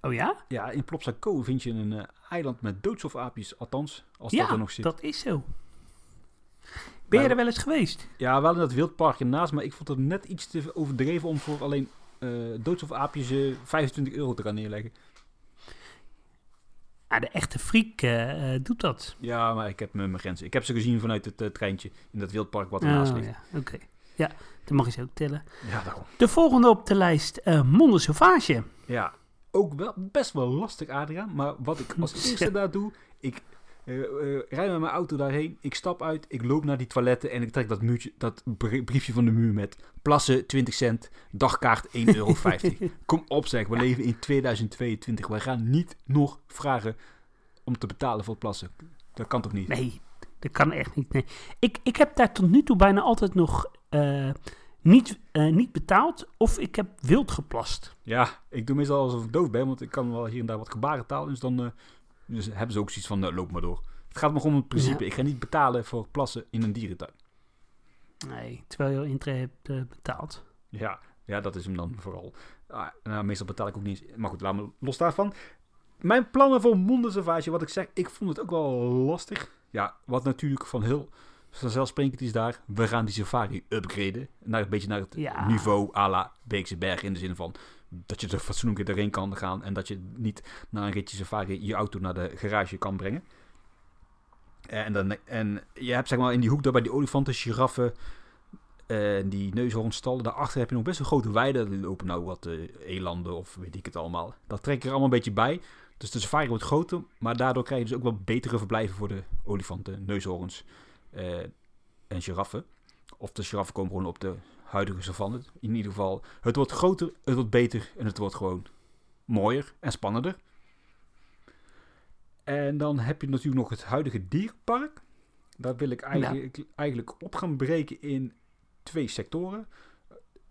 Oh ja? Ja, in Plopsa Co vind je een eiland met doodsofaapjes, althans, als dat ja, er nog zit. dat is zo. Ben je er wel eens geweest? Ja, wel in dat wildpark ernaast, maar ik vond het net iets te overdreven om voor alleen eh doodsofaapjes eh 25 euro te gaan neerleggen. Ja, de echte freak eh, eh, doet dat. Ja, maar ik heb mijn grenzen. Ik heb ze gezien vanuit het eh, treintje in dat wildpark wat ernaast Oh, ligt. ja, oké. Ja, dan mag je ze ook tellen. Ja, daarom. De volgende op de lijst, eh Monde Sauvage. Ja, ook wel best wel lastig, Adriaan. Maar wat ik als eerste daar doe, ik eh, rijd met mijn auto daarheen, ik stap uit, ik loop naar die toiletten en ik trek dat, muurtje, dat brie- briefje van de muur met plassen 20 cent, dagkaart 1,50 euro. Kom op zeg, we leven in 2022. Wij gaan niet nog vragen om te betalen voor plassen. Dat kan toch niet? Nee, dat kan echt niet. Nee. Ik, ik heb daar tot nu toe bijna altijd nog eh, niet, niet betaald of ik heb wild geplast. Ja, ik doe meestal alsof ik doof ben, want ik kan wel hier en daar wat gebarentaal. Dus dan dus hebben ze ook zoiets van, eh, loop maar door. Het gaat me gewoon om het principe. Ja. Ik ga niet betalen voor plassen in een dierentuin. Nee, terwijl je intree hebt eh, betaald. Ja, ja, dat is hem dan vooral. Ah, nou, meestal betaal ik ook niet eens. Maar goed, laat me los daarvan. Mijn plannen voor Mondensavage, wat ik zeg, ik vond het ook wel lastig. Ja, wat natuurlijk van heel vanzelfsprekend is daar. We gaan die safari upgraden. Naar een beetje naar het Ja. niveau à la Beekse Berg. In de zin van dat je er fatsoenlijk erheen kan gaan. En dat je niet na een ritje safari je auto naar de garage kan brengen. En, dan, en je hebt zeg maar in die hoek daar bij die olifanten, giraffen, eh, die neushoornstallen. Daarachter heb je nog best een grote weide. Er lopen nou wat eh, elanden of weet ik het allemaal. Dat trek je er allemaal een beetje bij. Dus de safari wordt groter. Maar daardoor krijg je dus ook wel betere verblijven voor de olifanten, neushoorns eh, en giraffen. Of de giraffen komen gewoon op de huidige savanne. In ieder geval, het wordt groter, het wordt beter en het wordt gewoon mooier en spannender. En dan heb je natuurlijk nog het huidige dierpark. Daar wil ik eigenlijk, eigenlijk op gaan breken in twee sectoren.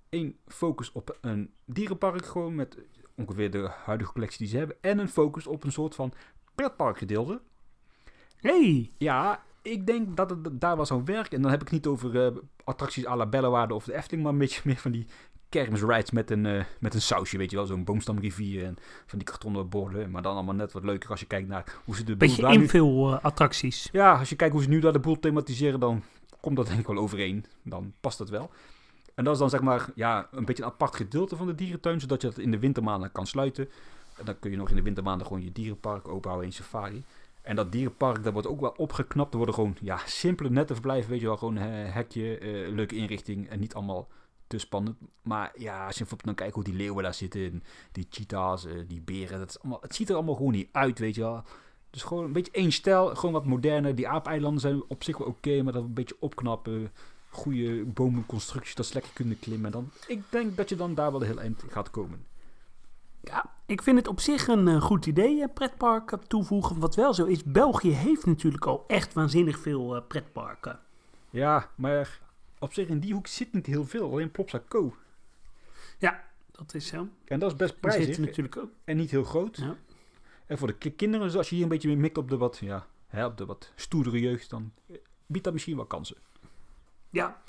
Eén focus op een dierenpark, gewoon met ongeveer de huidige collectie die ze hebben. En een focus op een soort van pretparkgedeelte. Hey, Ja, ik denk dat het daar wel zou werken. En dan heb ik het niet over eh, attracties à la Bellewaarde of de Efteling, maar een beetje meer van die kermisrides met een, eh, met een sausje, weet je wel. Zo'n boomstamrivier en van die kartonnen borden. Maar dan allemaal net wat leuker als je kijkt naar hoe ze de boel beetje nu... invul eh, attracties. Ja, als je kijkt hoe ze nu daar de boel thematiseren, dan komt dat denk ik wel overeen. Dan past dat wel. En dat is dan zeg maar ja, een beetje een apart gedeelte van de dierentuin, zodat je dat in de wintermaanden kan sluiten. En dan kun je nog in de wintermaanden gewoon je dierenpark openhouden in safari. En dat dierenpark, dat wordt ook wel opgeknapt. Er worden gewoon ja, simpele, nette verblijven, weet je wel. Gewoon eh, hekje, eh, leuke inrichting en niet allemaal te spannend. Maar ja, als je bijvoorbeeld dan kijkt hoe die leeuwen daar zitten, en die cheetahs, eh, die beren, dat is allemaal, het ziet er allemaal gewoon niet uit, weet je wel. Dus gewoon een beetje één stijl, gewoon wat moderner. Die aapeilanden zijn op zich wel oké, maar dat een beetje opknappen. Goede bomenconstructies, dat ze lekker kunnen klimmen. Dan, ik denk dat je dan daar wel heel eind gaat komen. Ja, ik vind het op zich een eh, goed idee, eh, pretparken toevoegen. Wat wel zo is, België heeft natuurlijk al echt waanzinnig veel eh, pretparken. Ja, maar op zich in die hoek zit niet heel veel. Alleen Plopsa Co. Dat is zo. En dat is best prijzig natuurlijk ook. en niet heel groot. Ja. En voor de ki- kinderen, dus als je hier een beetje mee mikt op de wat, ja, hè, op de wat stoerdere jeugd, dan biedt dat misschien wel kansen. Ja,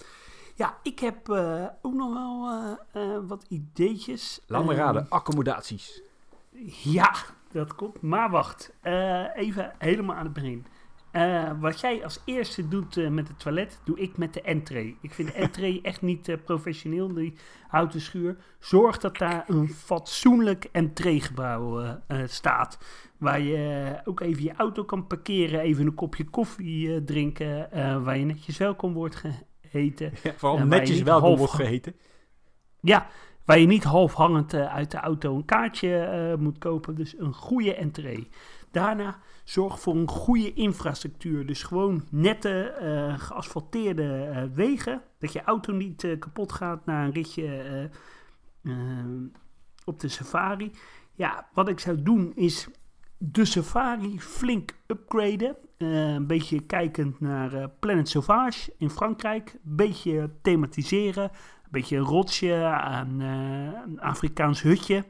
ja ik heb eh, ook nog wel eh, eh, wat ideetjes. Laat me Eh, raden, accommodaties. Ja, dat komt. Maar wacht, even helemaal aan het begin. Wat jij als eerste doet met het toilet, doe ik met de entree. Ik vind de entree echt niet professioneel, die houten schuur. Zorg dat daar een fatsoenlijk entreegebouw staat. Waar je ook even je auto kan parkeren, even een kopje koffie drinken. eh, waar je netjes welkom wordt Ja, vooral netjes welkom half-. Ja, waar je niet halfhangend eh, uit de auto een kaartje eh, moet kopen. Dus een goede entree. Daarna zorg voor een goede infrastructuur. Dus gewoon nette, eh, geasfalteerde wegen. Dat je auto niet kapot gaat na een ritje op de safari. Ja, wat ik zou doen is de safari flink upgraden. Eh, een beetje kijkend naar eh, Planet Sauvage in Frankrijk. Een beetje thematiseren. Een beetje een rotsje, een, eh, een Afrikaans hutje.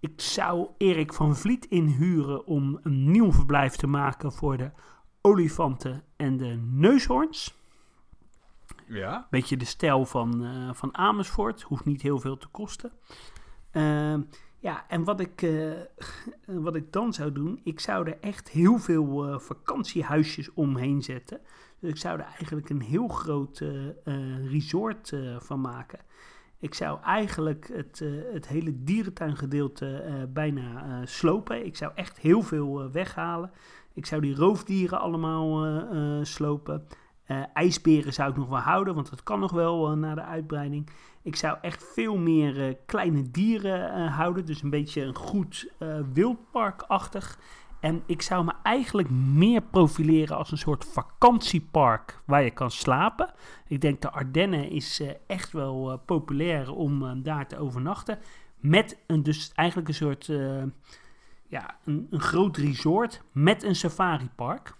Ik zou Erik van Vliet inhuren om een nieuw verblijf te maken voor de olifanten en de neushoorns. Ja. Beetje de stijl van, van Amersfoort. Hoeft niet heel veel te kosten. Ehm, ja, en wat ik, eh, wat ik dan zou doen, ik zou er echt heel veel eh, vakantiehuisjes omheen zetten. Dus ik zou er eigenlijk een heel groot eh, resort van maken. Ik zou eigenlijk het, het hele dierentuingedeelte bijna slopen. Ik zou echt heel veel weghalen. Ik zou die roofdieren allemaal slopen. Eh, ijsberen zou ik nog wel houden, want dat kan nog wel eh, na de uitbreiding. Ik zou echt veel meer eh, kleine dieren houden. Dus een beetje een goed wildparkachtig. En ik zou me eigenlijk meer profileren als een soort vakantiepark waar je kan slapen. Ik denk de Ardennen is echt wel populair om daar te overnachten. Met een, dus eigenlijk een soort, ja, een, een groot resort met een safaripark.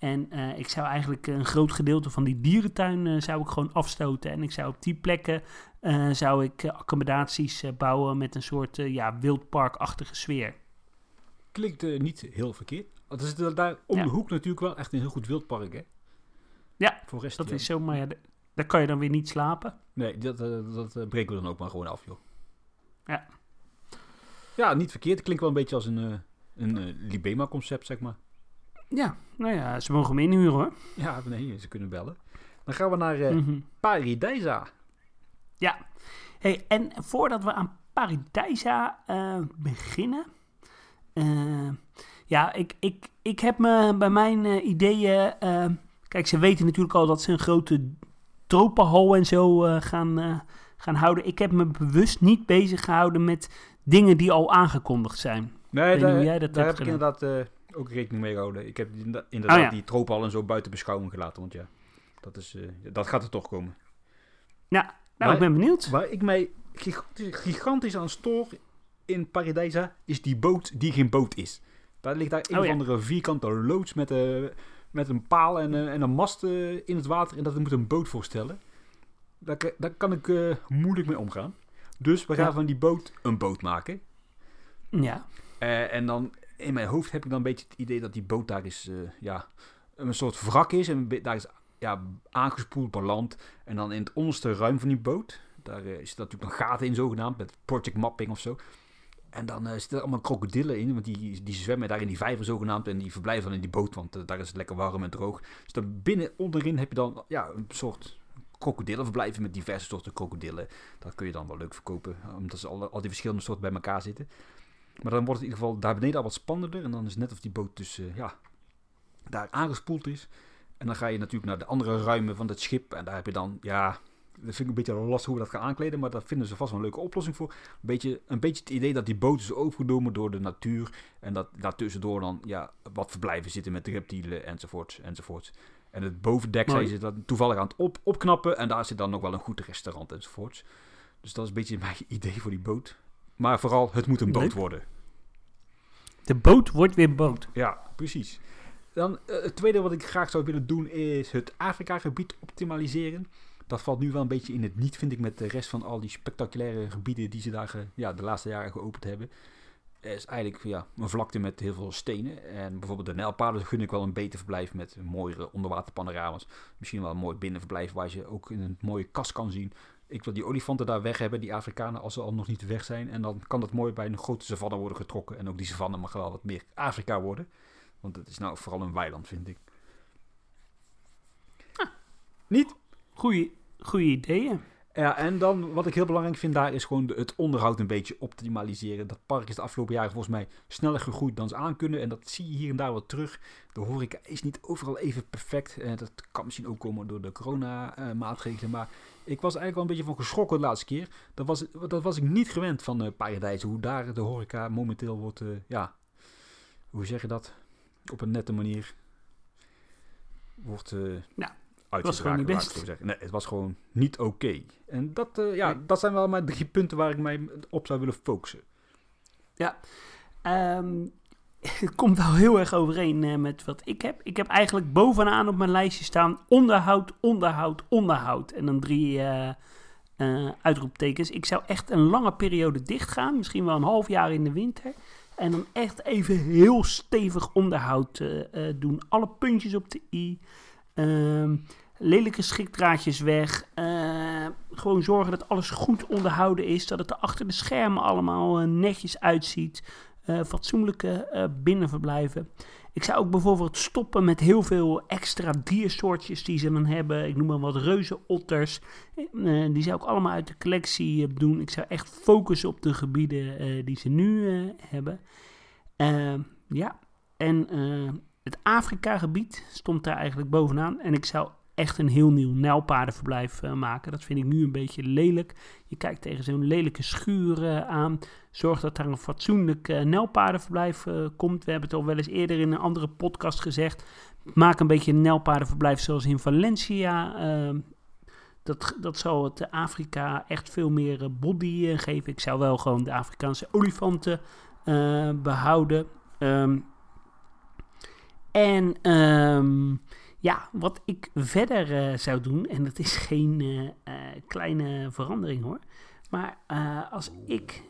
En eh, ik zou eigenlijk een groot gedeelte van die dierentuin eh, zou ik gewoon afstoten. En ik zou op die plekken eh, zou ik eh, accommodaties eh, bouwen met een soort eh, ja, wildparkachtige sfeer. Klinkt eh, niet heel verkeerd. Want er zit daar om Ja. de hoek natuurlijk wel echt een heel goed wildpark, hè? Ja, Voor rest Dat is zo, maar ja, daar kan je dan weer niet slapen. Nee, dat, eh, dat eh, breken we dan ook maar gewoon af, joh. Ja. Ja, niet verkeerd. Het klinkt wel een beetje als een, eh, een eh, Libema-concept, zeg maar. Ja, nou ja, ze mogen me inhuren hoor. Ja, nee, ze kunnen bellen. Dan gaan we naar. Paradijsa. Ja, hey, en voordat we aan Paradijsa eh, beginnen. eh, ja, ik, ik, ik heb me bij mijn ideeën. kijk, ze weten natuurlijk al dat ze een grote tropenhal en zo gaan, gaan houden. Ik heb me bewust niet bezig gehouden met dingen die al aangekondigd zijn. Nee, daar, jij dat daar heb ik inderdaad ook rekening mee gehouden. Ik heb inderdaad, inderdaad Oh ja. die tropenhal en zo buiten beschouwing gelaten. Want ja, dat, is, eh, dat gaat er toch komen. Nou, Maar- ik ben benieuwd. Waar ik mij gigantisch, gigantisch aan stoor in Paradijsa, is die boot die geen boot is. Daar ligt daar een Oh of ja. andere vierkante loods met, eh, met een paal en, eh, en een mast in het water. En dat moet een boot voorstellen. Daar, ka- daar kan ik moeilijk mee omgaan. Dus we gaan Ja. van die boot een boot maken. Ja, en dan in mijn hoofd heb ik dan een beetje het idee dat die boot daar is, eh, ja, een soort wrak is. En een daar is ja, aangespoeld per land. En dan in het onderste ruim van die boot, daar zit natuurlijk nog gaten in zogenaamd, met project mapping of zo. En dan eh, zitten er allemaal krokodillen in, want die, die zwemmen daar in die vijver zogenaamd. En die verblijven dan in die boot, want daar is het lekker warm en droog. Dus dan binnen onderin heb je dan ja, een soort krokodillenverblijven met diverse soorten krokodillen. Dat kun je dan wel leuk verkopen, omdat ze al, al die verschillende soorten bij elkaar zitten. Maar dan wordt het in ieder geval daar beneden al wat spannender. En dan is het net of die boot dus eh, ja, daar aangespoeld is. En dan ga je natuurlijk naar de andere ruimen van het schip. En daar heb je dan, ja, dat vind ik een beetje lastig hoe we dat gaan aankleden. Maar daar vinden ze vast wel een leuke oplossing voor. Een beetje, een beetje het idee dat die boot is overgenomen door de natuur. En dat daartussendoor dan ja, wat verblijven zitten met reptielen enzovoorts enzovoorts. En het bovendek Mooi. zijn ze dan toevallig aan het op, opknappen. En daar zit dan nog wel een goed restaurant enzovoorts. Dus dat is een beetje mijn idee voor die boot. Maar vooral, het moet een boot Leuk. worden. de boot wordt weer boot. Ja, precies. Dan eh, het tweede wat ik graag zou willen doen is het Afrika-gebied optimaliseren. Dat valt nu wel een beetje in het niet, vind ik, met de rest van al die spectaculaire gebieden die ze daar ge- ja, de laatste jaren geopend hebben. Er is eigenlijk ja, een vlakte met heel veel stenen. En bijvoorbeeld de Nijlpaarden gun ik wel een beter verblijf met mooiere onderwaterpanorama's. Misschien wel een mooi binnenverblijf waar je ook in een mooie kast kan zien. Ik wil die olifanten daar weg hebben, die Afrikanen, als ze al nog niet weg zijn. En dan kan dat mooi bij een grote savanne worden getrokken. En ook die savanne mag wel wat meer Afrika worden. Want het is nou vooral een weiland, vind ik. Niet? Goeie, goeie ideeën. Ja, en dan wat ik heel belangrijk vind daar is gewoon het onderhoud een beetje optimaliseren. Dat park is de afgelopen jaren volgens mij sneller gegroeid dan ze aankunnen. En dat zie je hier en daar wat terug. De horeca is niet overal even perfect. En dat kan misschien ook komen door de corona-maatregelen. Maar ik was eigenlijk wel een beetje van geschrokken de laatste keer. Dat was, dat was ik niet gewend van eh Paradijs. Hoe daar de horeca momenteel wordt, eh, ja, hoe zeg je dat? Op een nette manier wordt uh, ja, het was gewoon niet best. Zeggen. Nee, het was gewoon niet oké. En dat, uh, ja, dat zijn wel mijn drie punten waar ik mij op zou willen focussen. Ja, um, het komt wel heel erg overeen uh, met wat ik heb. Ik heb eigenlijk bovenaan op mijn lijstje staan onderhoud, onderhoud, onderhoud. En dan drie uh, uitroeptekens. Ik zou echt een lange periode dicht gaan. Misschien wel een half jaar in de winter. En dan echt even heel stevig onderhoud doen. Alle puntjes op de i. Ehm, lelijke schikdraadjes weg. gewoon zorgen dat alles goed onderhouden is. Dat het er achter de schermen allemaal netjes uitziet. Uh, fatsoenlijke binnenverblijven. Ik zou ook bijvoorbeeld stoppen met heel veel extra diersoortjes die ze dan hebben. Ik noem maar wat reuzenotters. Die zou ik allemaal uit de collectie doen. Ik zou echt focussen op de gebieden die ze nu hebben. ja, en het Afrika-gebied stond daar eigenlijk bovenaan. En ik zou echt een heel nieuw nijlpaardenverblijf uh, maken. Dat vind ik nu een beetje lelijk. Je kijkt tegen zo'n lelijke schuur aan. Zorg dat daar een fatsoenlijk uh, nijlpaardenverblijf komt. We hebben het al wel eens eerder in een andere podcast gezegd. Maak een beetje een nijlpaardenverblijf zoals in Valencia. Ehm, dat, dat zal het Afrika echt veel meer body geven. Ik zou wel gewoon de Afrikaanse olifanten behouden. Um, en um, ja, wat ik verder uh, zou doen, en dat is geen uh, uh, kleine verandering hoor. Maar als ik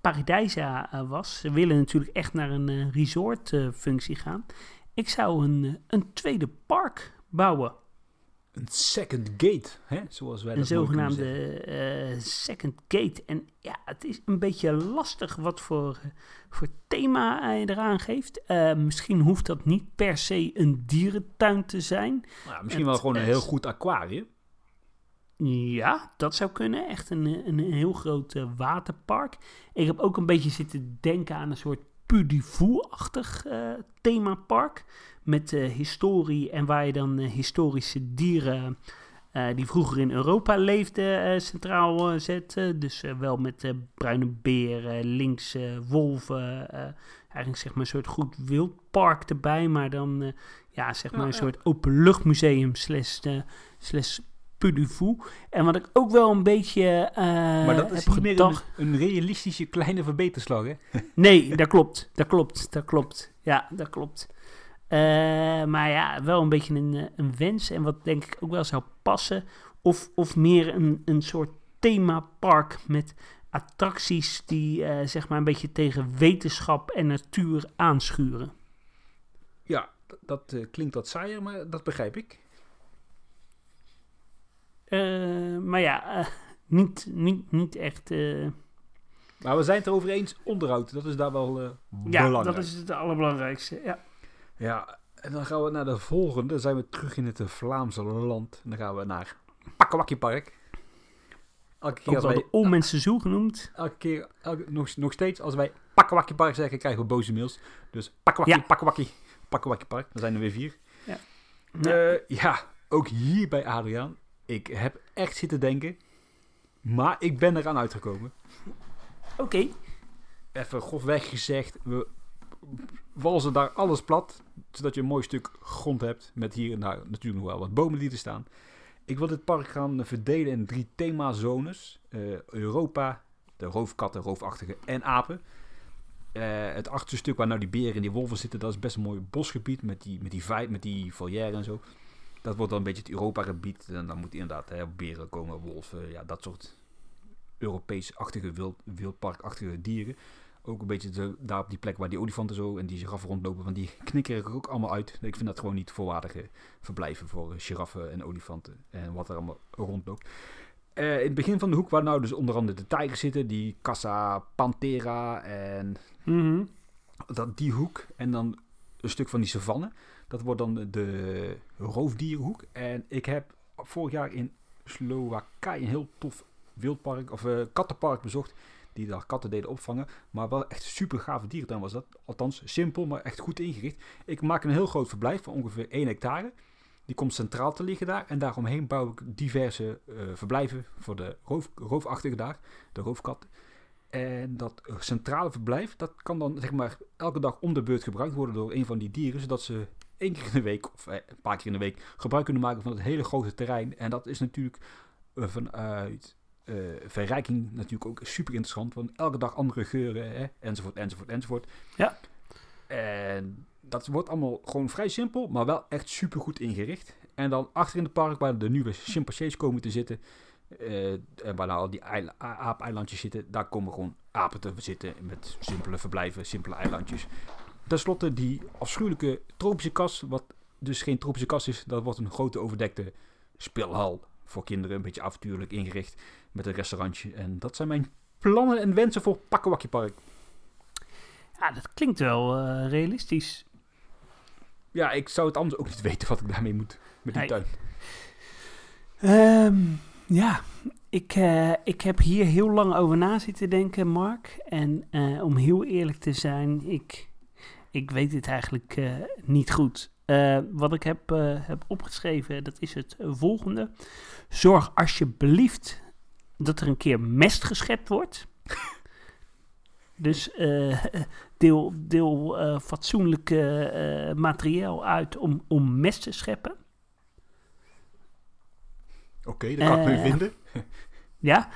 Paradijsa was, ze willen natuurlijk echt naar een resort-functie gaan. Ik zou een, een tweede park bouwen. Een second gate, hè? zoals wij dat Een zogenaamde uh, second gate. En ja, het is een beetje lastig wat voor, voor thema hij eraan geeft. Uh, misschien hoeft dat niet per se een dierentuin te zijn. Nou, misschien wel gewoon een heel goed aquarium. Ja, dat zou kunnen. Echt een, een, een heel groot uh, waterpark. Ik heb ook een beetje zitten denken aan een soort Pudivoe-achtig themapark met uh, historie en waar je dan uh, historische dieren uh, die vroeger in Europa leefden centraal zet. dus wel met bruine beren, links wolven, eigenlijk zeg maar een soort goed wildpark erbij, maar dan ja, zeg maar een soort openluchtmuseum slash, slash Pudufu. En wat ik ook wel een beetje uh, Maar dat is niet meer een, een, realistische kleine verbeterslag, hè? nee, dat klopt. Dat klopt. Dat klopt. Ja, dat klopt. Uh, maar ja, wel een beetje een, eh, een wens. En wat denk ik ook wel zou passen. Of, of meer een, een soort themapark met attracties die uh, zeg maar een beetje tegen wetenschap en natuur aanschuren. Ja, dat uh, klinkt wat saaier, maar dat begrijp ik. maar ja, niet, niet, niet echt. Maar we zijn het erover eens, onderhoud, dat is daar wel belangrijk. Ja, dat is het allerbelangrijkste, ja. Ja, en dan gaan we naar de volgende. Dan zijn we terug in het Vlaamse land. En dan gaan we naar Pakkewakkie Park. Elke keer als wij, de onmensen zo genoemd. Elke keer, elke, nog, nog steeds, als wij Pakkewakkie Park zeggen, krijgen we boze mails. Dus Pakkewakkie, ja. Pakkewakkie Park. Dan zijn er weer vier. Ja. Ja. Uh, ja, ook hier bij Adriaan. Ik heb echt zitten denken. Maar ik ben eraan uitgekomen. Oké. Okay. Even grofweg gezegd. We walzen daar alles plat, zodat je een mooi stuk grond hebt met hier en daar natuurlijk nog wel wat bomen die er staan. Ik wil dit park gaan verdelen in drie themazones. Uh, Europa, de roofkatten, roofachtige en apen. Uh, het achterste stuk waar nou die beren en die wolven zitten, dat is best een mooi bosgebied met die, met die, vijf, met die volière en zo. Dat wordt dan een beetje het Europa-gebied. En dan moet inderdaad hè, beren komen, wolven, ja, dat soort Europees-achtige, wild, wildparkachtige dieren. Ook een beetje de, daar op die plek waar die olifanten zo en die giraffen rondlopen. Want die knikken er ook allemaal uit. Ik vind dat gewoon niet voorwaardige verblijven voor giraffen en olifanten. En wat er allemaal rondloopt. Uh, in het begin van de hoek waar nou dus onder andere de tijgers zitten. Die Casa Pantera en mm dat, die hoek. En dan een stuk van die savanne. Dat wordt dan de roofdierenhoek. En ik heb vorig jaar in Slowakije een heel tof wildpark of uh, kattenpark bezocht die daar katten deden opvangen. Maar wel echt super gave dierentuin was dat. Althans, simpel, maar echt goed ingericht. Ik maak een heel groot verblijf van ongeveer 1 hectare. Die komt centraal te liggen daar. En daaromheen bouw ik diverse uh, verblijven voor de roof, roofachtige daar. De roofkatten. En dat centrale verblijf, dat kan dan zeg maar elke dag om de beurt gebruikt worden door een van die dieren, zodat ze één keer in de week of een paar keer in de week gebruik kunnen maken van het hele grote terrein. En dat is natuurlijk vanuit uh, verrijking natuurlijk ook super interessant, want elke dag andere geuren, hè, enzovoort, enzovoort, enzovoort. Ja. En dat wordt allemaal gewoon vrij simpel, maar wel echt super goed ingericht. En dan achter in het park, waar de nieuwe chimpansees komen te zitten, uh, waar nou al die aap-eilandjes zitten, daar komen gewoon apen te zitten met simpele verblijven, simpele eilandjes. Ten slotte die afschuwelijke tropische kas, wat dus geen tropische kas is, dat wordt een grote overdekte speelhal voor kinderen, een beetje avontuurlijk ingericht met een restaurantje. En dat zijn mijn plannen en wensen voor Pakkewakje Park. Ja, dat klinkt wel uh, realistisch. Ja, ik zou het anders ook niet weten wat ik daarmee moet met die tuin. Um, ja, ik, uh, ik heb hier heel lang over na zitten denken, Mark. En uh, om heel eerlijk te zijn, ik, ik weet het eigenlijk uh, niet goed. wat ik heb, heb opgeschreven, dat is het volgende. Zorg alsjeblieft dat er een keer mest geschept wordt. Dus uh, deel, deel uh, fatsoenlijk uh, materiaal uit om, om mest te scheppen. Oké, okay, dat kan ik nu vinden. ja.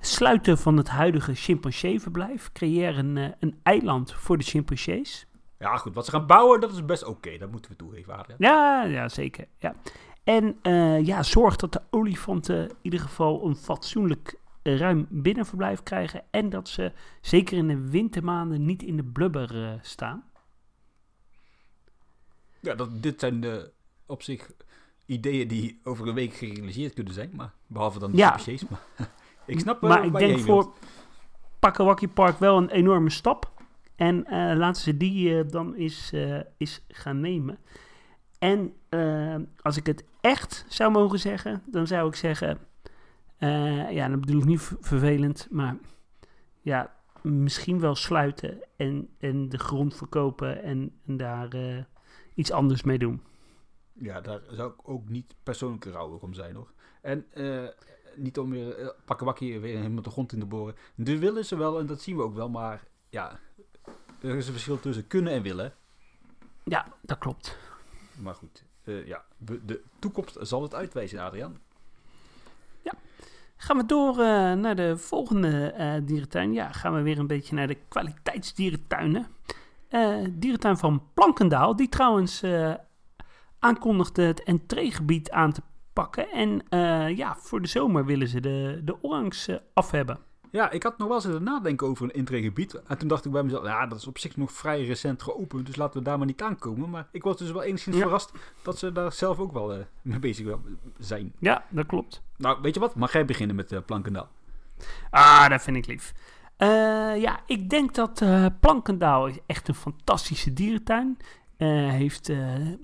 sluiten van het huidige chimpanseeverblijf. Creëer een, een eiland voor de chimpansees. Ja, goed. Wat ze gaan bouwen, dat is best oké. Okay. Dat moeten we toegeven. Ja, ja, zeker. Ja. En ja, zorg dat de olifanten in ieder geval een fatsoenlijk ruim binnenverblijf krijgen. En dat ze zeker in de wintermaanden niet in de blubber uh, staan. Ja, dat, dit zijn de, op zich ideeën die over een week gerealiseerd kunnen zijn. Maar behalve dan de ja. Maar ik snap Maar ik denk voor Pakkawakkie Park wel een enorme stap. En laten ze die dan eens, eens gaan nemen. En als ik het echt zou mogen zeggen, dan zou ik zeggen uh, ja, dat bedoel ik niet vervelend, maar ja, misschien wel sluiten en, en de grond verkopen en, en daar uh, iets anders mee doen. Ja, daar zou ik ook niet persoonlijk rouwig om zijn hoor. En niet om weer uh, pakken weer helemaal de grond in te boren. Dus willen ze wel en dat zien we ook wel, maar ja, er is een verschil tussen kunnen en willen. Ja, dat klopt. Maar goed, ja, de toekomst zal het uitwijzen, Adriaan. Gaan we door uh, naar de volgende uh, dierentuin. Ja, gaan we weer een beetje naar de kwaliteitsdierentuinen. Dierentuin van Plankendaal, die trouwens aankondigde het entreegebied aan te pakken. En ja, voor de zomer willen ze de, de orangs af hebben. Ja, ik had nog wel eens nadenken over een intreegebied. En toen dacht ik bij mezelf, ja, dat is op zich nog vrij recent geopend. Dus laten we daar maar niet aankomen. Maar ik was dus wel enigszins verrast dat ze daar zelf ook wel uh, mee bezig zijn. Ja, dat klopt. Nou, weet je wat? Mag jij beginnen met uh, Plankendaal? Ah, dat vind ik lief. Uh, ja, ik denk dat uh, Plankendaal is echt een fantastische dierentuin. heeft,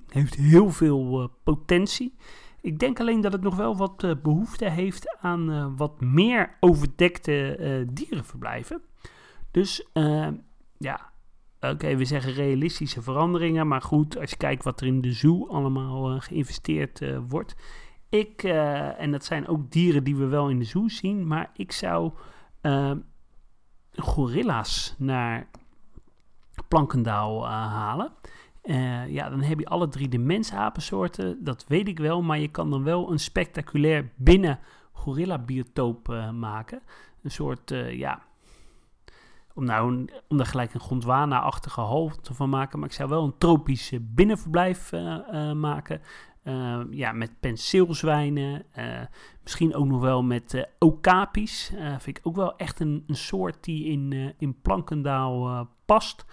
heeft heel veel potentie. Ik denk alleen dat het nog wel wat uh, behoefte heeft aan uh, wat meer overdekte uh, dierenverblijven. Dus ja, oké, we zeggen realistische veranderingen. Maar goed, als je kijkt wat er in de zoo allemaal geïnvesteerd wordt. Ik, en dat zijn ook dieren die we wel in de zoo zien. Maar ik zou gorilla's naar Plankendaal halen. Uh, ja, dan heb je alle drie de mensapensoorten, dat weet ik wel, maar je kan dan wel een spectaculair binnen gorilla-biotoop uh, maken. Een soort, uh, ja, om, nou, om daar gelijk een Gondwana-achtige hal van maken, maar ik zou wel een tropisch binnenverblijf maken. ja, met penseelzwijnen, misschien ook nog wel met okapis. vind ik ook wel echt een, een soort die in, in Plankendaal past.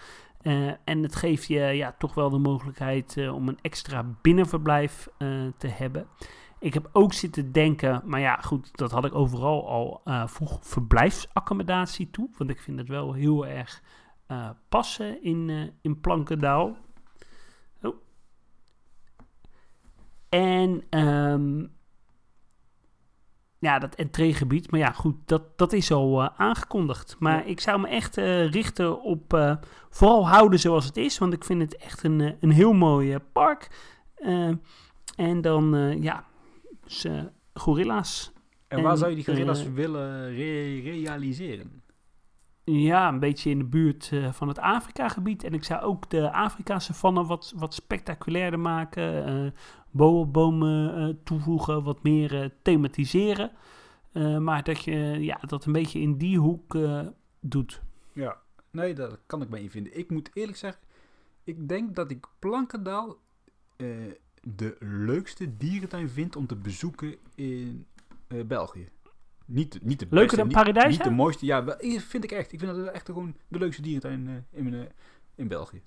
Uh, en het geeft je ja, toch wel de mogelijkheid uh, om een extra binnenverblijf uh, te hebben. Ik heb ook zitten denken, maar ja, goed, dat had ik overal al vroeg verblijfsaccommodatie toe. Want ik vind het wel heel erg passen in, in Plankendaal. Oh. En um, ja, dat entreegebied. Maar ja, goed, dat, dat is al uh, aangekondigd. Maar ik zou me echt uh, richten op uh, vooral houden zoals het is. Want ik vind het echt een, een heel mooi park. en dan, ja, dus, gorilla's. En waar zou je die gorilla's willen re realiseren? Ja, een beetje in de buurt eh, van het Afrika-gebied. En ik zou ook de Afrika-savanne wat, wat spectaculairder maken. Bomen eh, toevoegen, wat meer eh, thematiseren. Eh, maar dat je ja, dat een beetje in die hoek doet. Ja, nee, daar kan ik me in vinden. Ik moet eerlijk zeggen, ik denk dat ik Plankendaal de leukste dierentuin vind om te bezoeken in België. Niet, niet de Leuker beste, dan niet- Paradijs, Niet de mooiste, ja, wel, vind ik echt. Ik vind dat echt gewoon de leukste dierentuin in, in België.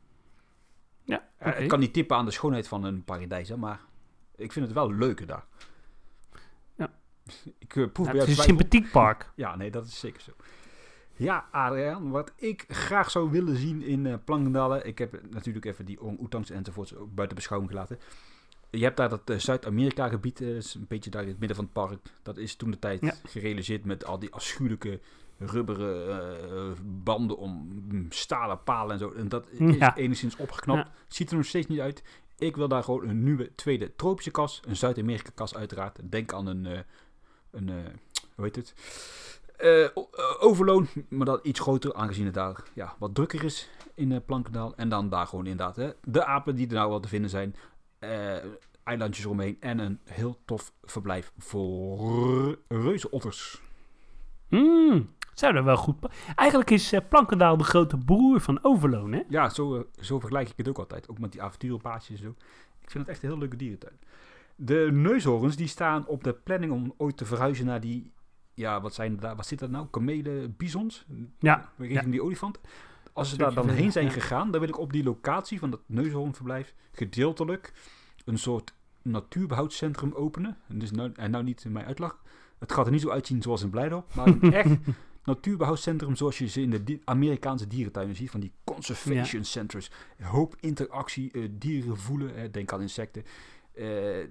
Ja, ik kan niet tippen aan de schoonheid van een paradijs, hè, maar ik vind het wel leuker daar. Ja. Ik eh, proef Ja, bij het is een sympathiek park. Ja, nee, dat is zeker zo. Ja, Adriaan, wat ik graag zou willen zien in Plankendalen. Ik heb natuurlijk even die orang-oetangs enzovoorts ook buiten beschouwing gelaten. Je hebt daar dat eh, Zuid-Amerika-gebied, eh, is een beetje daar in het midden van het park. Dat is toen de tijd Ja. gerealiseerd met al die afschuwelijke rubberen eh, banden om mm, stalen palen en zo. En dat is Ja. enigszins opgeknapt. Ziet er nog steeds niet uit. Ik wil daar gewoon een nieuwe tweede tropische kas, een Zuid-Amerika-kas uiteraard. Denk aan een, eh, een eh, hoe heet het? Overloon, maar dat iets groter, aangezien het daar ja, wat drukker is in eh Plankendaal. En dan daar gewoon inderdaad hè, de apen die er nou wel te vinden zijn. eilandjes eromheen en een heel tof verblijf voor reuzenotters. Hmm, zou er wel goed... Eigenlijk is eh, Plankendaal de grote broer van Overloon, hè? Ja, zo, eh, zo vergelijk ik het ook altijd. Ook met die avonturenpaadjes en zo. Ik vind het echt een heel leuke dierentuin. De neushoorns die staan op de planning om ooit te verhuizen naar die... Ja, wat zijn daar? Wat zit dat nou? Kamelen, bisons? Ja, Richting die olifant. Als ze daar dan heen zijn ja. gegaan, dan wil ik op die locatie van dat neushoornverblijf gedeeltelijk een soort natuurbehoudcentrum openen. En, dus nou, en nou niet mijn uitlag. Het gaat er niet zo uitzien zoals in Blijdorp, maar een echt natuurbehoudcentrum zoals je ze in de di- Amerikaanse dierentuinen ziet. Van die conservation centers. Een hoop interactie, eh, dieren voelen, denk aan insecten. Eh, eh,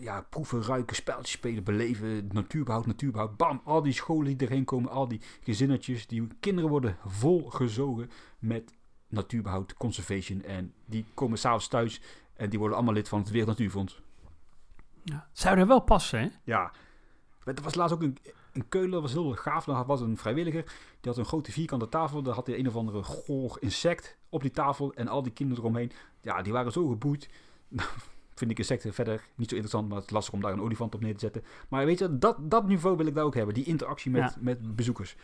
ja, proeven, ruiken, spelletjes spelen, beleven, natuurbehoud, natuurbehoud. Bam, al die scholen die erheen komen, al die gezinnetjes, die kinderen worden volgezogen met natuurbehoud, conservation. En die komen s'avonds thuis en die worden allemaal lid van het Wereld Natuurfonds. ja. Zou er wel passen, hè? Ja, er was laatst ook een, een Keulen, dat was heel gaaf. Daar was een vrijwilliger, die had een grote vierkante tafel. Daar had hij een of andere goor insect op die tafel en al die kinderen eromheen. Ja, die waren zo geboeid. Vind ik insecten verder niet zo interessant, maar het is lastig om daar een olifant op neer te zetten. Maar weet je, dat, dat niveau wil ik daar ook hebben. Die interactie met, Ja. met bezoekers.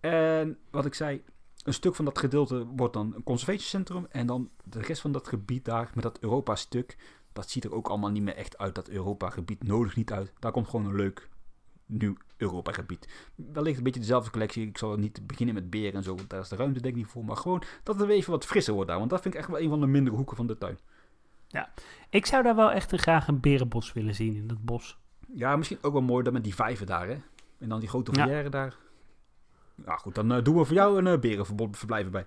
En wat ik zei, een stuk van dat gedeelte wordt dan een conservatiecentrum. En dan de rest van dat gebied daar, met dat Europa-stuk, dat ziet er ook allemaal niet meer echt uit. Dat Europa-gebied nodig niet uit. Daar komt gewoon een leuk nieuw Europa-gebied. Wellicht een beetje dezelfde collectie. Ik zal niet beginnen met beren en zo, want daar is de ruimte denk ik niet voor. Maar gewoon dat het weer even wat frisser wordt daar. Want dat vind ik echt wel een van de mindere hoeken van de tuin. Ik zou daar wel echt een, graag een berenbos willen zien in dat bos. Ja, misschien ook wel mooi dan met die vijven daar, hè. En dan die grote Ja. volière daar. Ja, goed, dan eh, doen we voor jou een uh, berenverbod verblijven bij.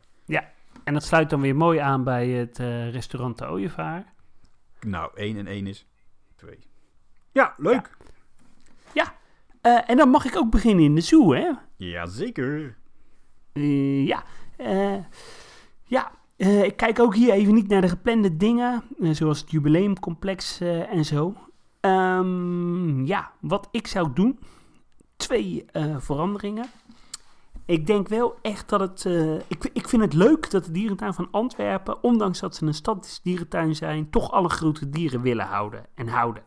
En dat sluit dan weer mooi aan bij het eh, restaurant De Ooievaar. Nou, één en één is twee. Ja, leuk. Eh, en dan mag ik ook beginnen in de zoo, hè? Jazeker. Eh, ja, eh, ja. ik kijk ook hier even niet naar de geplande dingen, zoals het jubileumcomplex en zo. Ehm, ja, wat ik zou doen, twee veranderingen. Ik denk wel echt dat het. ik, ik vind het leuk dat de dierentuin van Antwerpen, ondanks dat ze een stadsdierentuin zijn, toch alle grote dieren willen houden en houden.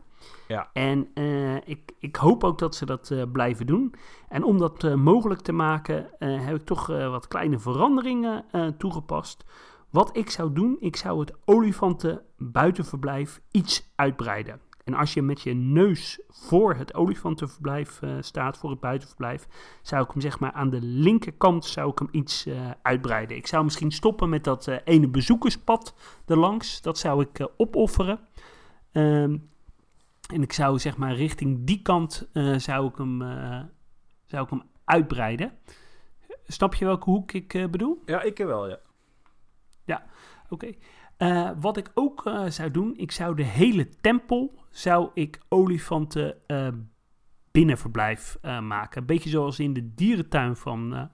Ja. En eh, ik, ik hoop ook dat ze dat eh, blijven doen. En om dat eh, mogelijk te maken, heb ik toch wat kleine veranderingen toegepast. Wat ik zou doen, ik zou het olifanten buitenverblijf iets uitbreiden. En als je met je neus voor het olifantenverblijf staat, voor het buitenverblijf, zou ik hem zeg maar aan de linkerkant zou ik hem iets uitbreiden. Ik zou misschien stoppen met dat ene bezoekerspad erlangs. Dat zou ik opofferen. Ehm, en ik zou zeg maar richting die kant eh, zou, ik hem, eh, zou ik hem uitbreiden. Snap je welke hoek ik eh, bedoel? Ja, ik wel, ja. Oké. Eh, wat ik ook zou doen, ik zou de hele tempel, zou ik olifanten eh, binnenverblijf maken. Een beetje zoals in de dierentuin van,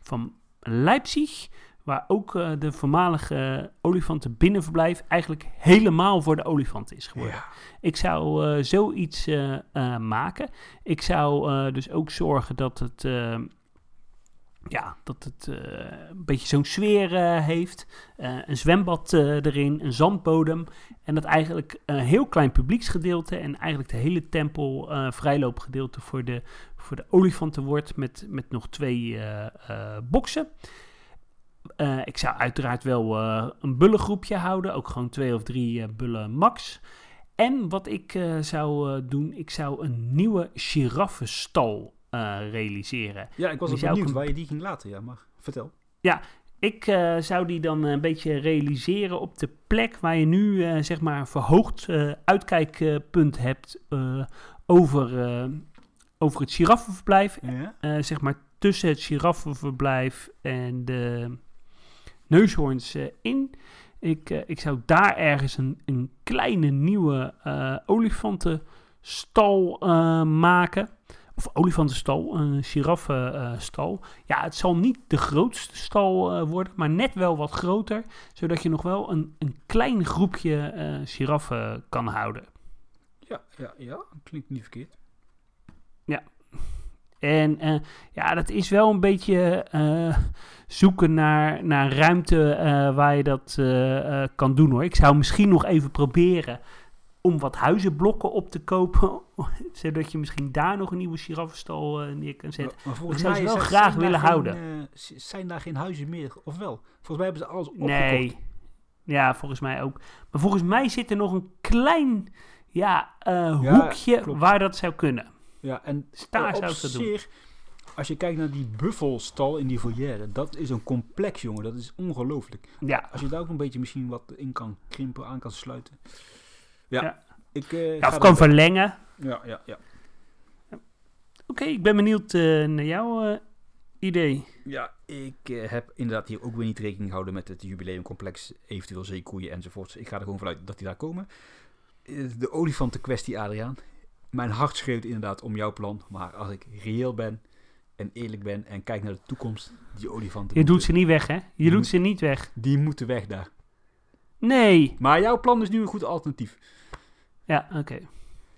van Leipzig, waar ook eh, de voormalige olifanten binnenverblijf eigenlijk helemaal voor de olifanten is geworden. Ja. Ik zou eh, zoiets eh, eh, maken. Ik zou eh, dus ook zorgen dat het. eh, ja, dat het eh, een beetje zo'n sfeer eh, heeft. Eh, een zwembad eh, erin, een zandbodem. En dat eigenlijk een heel klein publieksgedeelte en eigenlijk de hele tempel eh vrijloopgedeelte voor de, voor de olifanten wordt met, met nog twee eh, eh, Eh, ik zou uiteraard wel eh, een bullengroepje houden, ook gewoon twee of drie eh, bullen max. En wat ik zou doen, ik zou een nieuwe giraffenstal realiseren. Ja, ik was ook benieuwd ik- waar je die ging laten. Ja, maar vertel. Ik eh, zou die dan een beetje realiseren op de plek waar je nu zeg maar een verhoogd uitkijkpunt hebt over, over het giraffenverblijf. Ja? Zeg maar tussen het giraffenverblijf en de neushoorns eh, in. Ik, eh, ik zou daar ergens een, een kleine nieuwe eh, olifantenstal maken. Of olifantenstal, een giraffenstal. ja, het zal niet de grootste stal worden, maar net wel wat groter. Zodat je nog wel een, een klein groepje giraffen kan houden. Ja, ja, ja, klinkt niet verkeerd. En eh, ja, dat is wel een beetje eh, zoeken naar, naar ruimte eh, waar je dat kan doen hoor. Ik zou misschien nog even proberen om wat huizenblokken op te kopen. zodat je misschien daar nog een nieuwe giraffenstal neer kan zetten. Maar, maar volgens zou ze wel graag willen geen, houden. zijn daar geen huizen meer, of wel? Volgens mij hebben ze alles opgekocht. Nee. Ja, volgens mij ook. Maar volgens mij zit er nog een klein ja, Ja, hoekje waar dat zou kunnen. Ja, en zou op dat doen. zich, als je kijkt naar die buffelstal in die volière, dat is een complex, jongen. Dat is ongelooflijk. Ja, Als je daar ook een beetje misschien wat in kan krimpen, aan kan sluiten. Ja, Ja. ik eh, ja of kan verlengen. Ja, ja, ja. Oké, ik ben benieuwd eh, naar jouw eh, idee. Ja, ik heb inderdaad hier ook weer niet rekening gehouden met het jubileumcomplex, eventueel zeekoeien enzovoorts. Ik ga er gewoon vanuit dat die daar komen. De olifantenkwestie, Adriaan. Mijn hart schreeuwt inderdaad om jouw plan, maar als ik reëel ben en eerlijk ben en kijk naar de toekomst, die olifanten Je doet ze niet weg, hè? Je moet- doet ze niet weg. die moeten weg daar. Nee. Maar jouw plan is nu een goed alternatief. Ja, oké.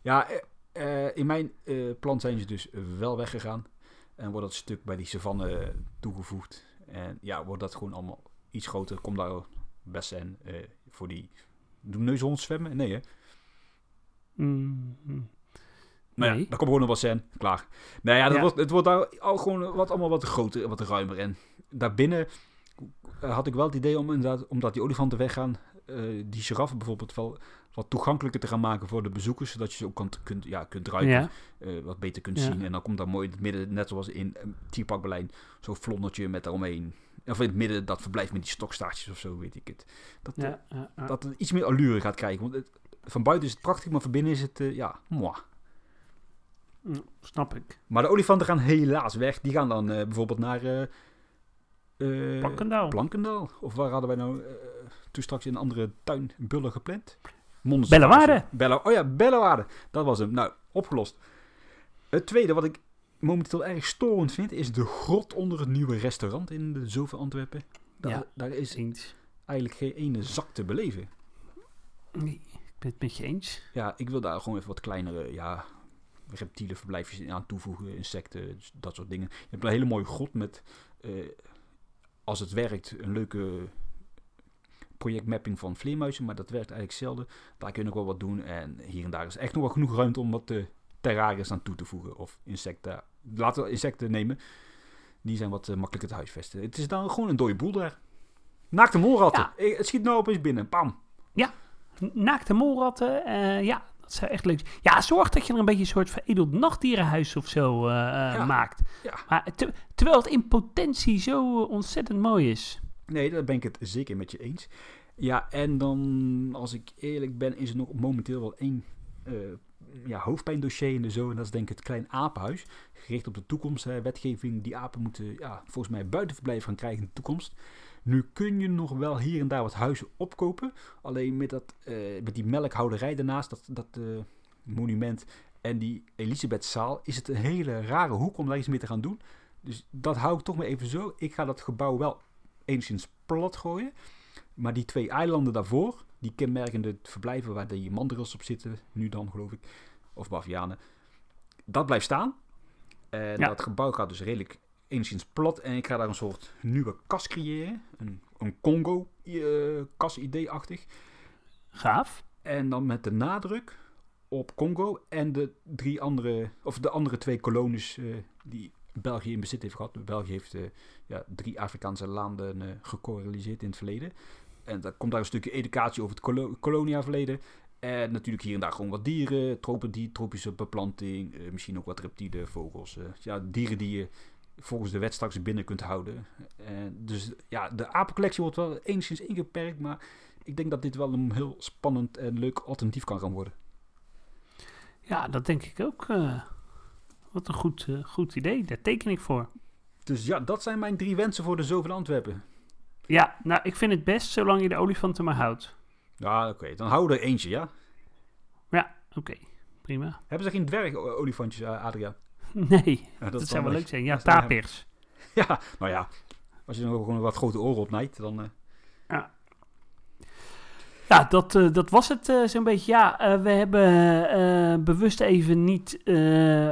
Ja, eh, eh, in mijn eh, plan zijn ze dus wel weggegaan. En wordt dat stuk bij die savanne toegevoegd. En ja, wordt dat gewoon allemaal iets groter. Komt daar bessen eh voor die... Doen neushoorns zwemmen? Nee, hè? Mm, mm. Maar Nee. ja, daar komt gewoon nog wat zijn. Klaar. Nou ja, dat. Wordt, het wordt daar al gewoon wat, allemaal wat groter en wat ruimer. En daarbinnen eh, had ik wel het idee om inderdaad, omdat die olifanten weggaan, eh, die giraffen bijvoorbeeld wel wat toegankelijker te gaan maken voor de bezoekers. Zodat je ze ook kan, kunt, ja, kunt ruiken. Ja, eh, wat beter kunt Ja. zien. En dan komt daar mooi in het midden, net zoals in um, Tierpark Berlijn, zo'n vlondertje met daaromheen. Of in het midden dat verblijf met die stokstaartjes of zo, weet ik het. Dat, ja, dat het iets meer allure gaat krijgen. Want het, van buiten is het prachtig, maar van binnen is het, ja, moi. Mm, snap ik. Maar de olifanten gaan helaas weg. Die gaan dan eh, bijvoorbeeld naar eh, Plankendaal. Plankendaal. Of waar hadden wij nou toen straks in een andere tuin Bullen gepland? Monster- Bellewaarde. Oh ja, Bellewaarde. Dat was hem. Nou, opgelost. Het tweede wat ik momenteel erg storend vind, is de grot onder het nieuwe restaurant in de Zove Antwerpen. Daar, Ja. daar is Eens. eigenlijk geen ene zak te beleven. Nee, ik ben het met je eens. Ja, ik wil daar gewoon even wat kleinere, ja, reptiele verblijfjes aan toevoegen, insecten, dus dat soort dingen. Je hebt een hele mooie grot met, eh, als het werkt, een leuke projectmapping van vleermuizen, maar dat werkt eigenlijk zelden. Daar kun je nog wel wat doen en hier en daar is echt nog wel genoeg ruimte om wat uh, aan toe te voegen of insecten. Laten we insecten nemen, die zijn wat uh, makkelijker te huisvesten. Het is dan gewoon een dode boel daar. Naakte molratten. Ja. Het schiet nou opeens binnen. Pam. Naakte molratten, eh, ja, dat zou echt leuk zijn. Ja, zorg dat je er een beetje een soort veredeld nachtdierenhuis of zo eh, eh, Ja. maakt. Ja. Maar te- terwijl het in potentie zo eh, ontzettend mooi is. Nee, daar ben ik het zeker met je eens. Ja, en dan, als ik eerlijk ben, is er nog momenteel wel één eh, ja, hoofdpijndossier in de zo. En dat is denk ik het Klein Apenhuis. Gericht op de toekomst. Hè, wetgeving, die apen moeten ja, volgens mij buitenverblijf gaan krijgen in de toekomst. Nu kun je nog wel hier en daar wat huizen opkopen. Alleen met, dat, eh, met die melkhouderij daarnaast, dat, dat eh, monument en die Elisabethzaal, is het een hele rare hoek om daar iets mee te gaan doen. Dus dat hou ik toch maar even zo. Ik ga dat gebouw wel enigszins plat gooien. Maar die twee eilanden daarvoor, die kenmerkende verblijven waar die mandrils op zitten, nu dan geloof ik, of bavianen, dat blijft staan. En Ja. dat gebouw gaat dus redelijk enigszins plat. En ik ga daar een soort nieuwe kas creëren. Een, een Congo-kas-idee-achtig. Gaaf. En dan met de nadruk op Congo en de drie andere, of de andere twee kolonies eh, die België in bezit heeft gehad. België heeft eh, ja, drie Afrikaanse landen uh, in het verleden. En dan komt daar een stukje educatie over het kolo kolonia-verleden. En natuurlijk hier en daar gewoon wat dieren, tropendie, tropische beplanting, misschien ook wat reptielen, vogels. ja, dieren die je volgens de wet straks binnen kunt houden. dus ja, de apencollectie wordt wel enigszins ingeperkt, maar ik denk dat dit wel een heel spannend en leuk alternatief kan gaan worden. Ja, dat denk ik ook. Uh, wat een goed, uh, goed idee. Daar teken ik voor. Dus ja, dat zijn mijn drie wensen voor de Zoveel Antwerpen. Ja, nou, ik vind het best zolang je de olifanten maar houdt. Ja, oké. Dan we er eentje, ja? Ja, oké. Prima. Hebben ze geen dwergolifantjes, Adriaan? Nee, ja, dat, zou wel leuk zijn. Ja, tapirs. Ja, nou ja. Als je nog gewoon wat grote oren opnijdt, dan... Ja, ja, dat, uh, dat was het uh, zo'n beetje. Ja, uh, we hebben bewust even niet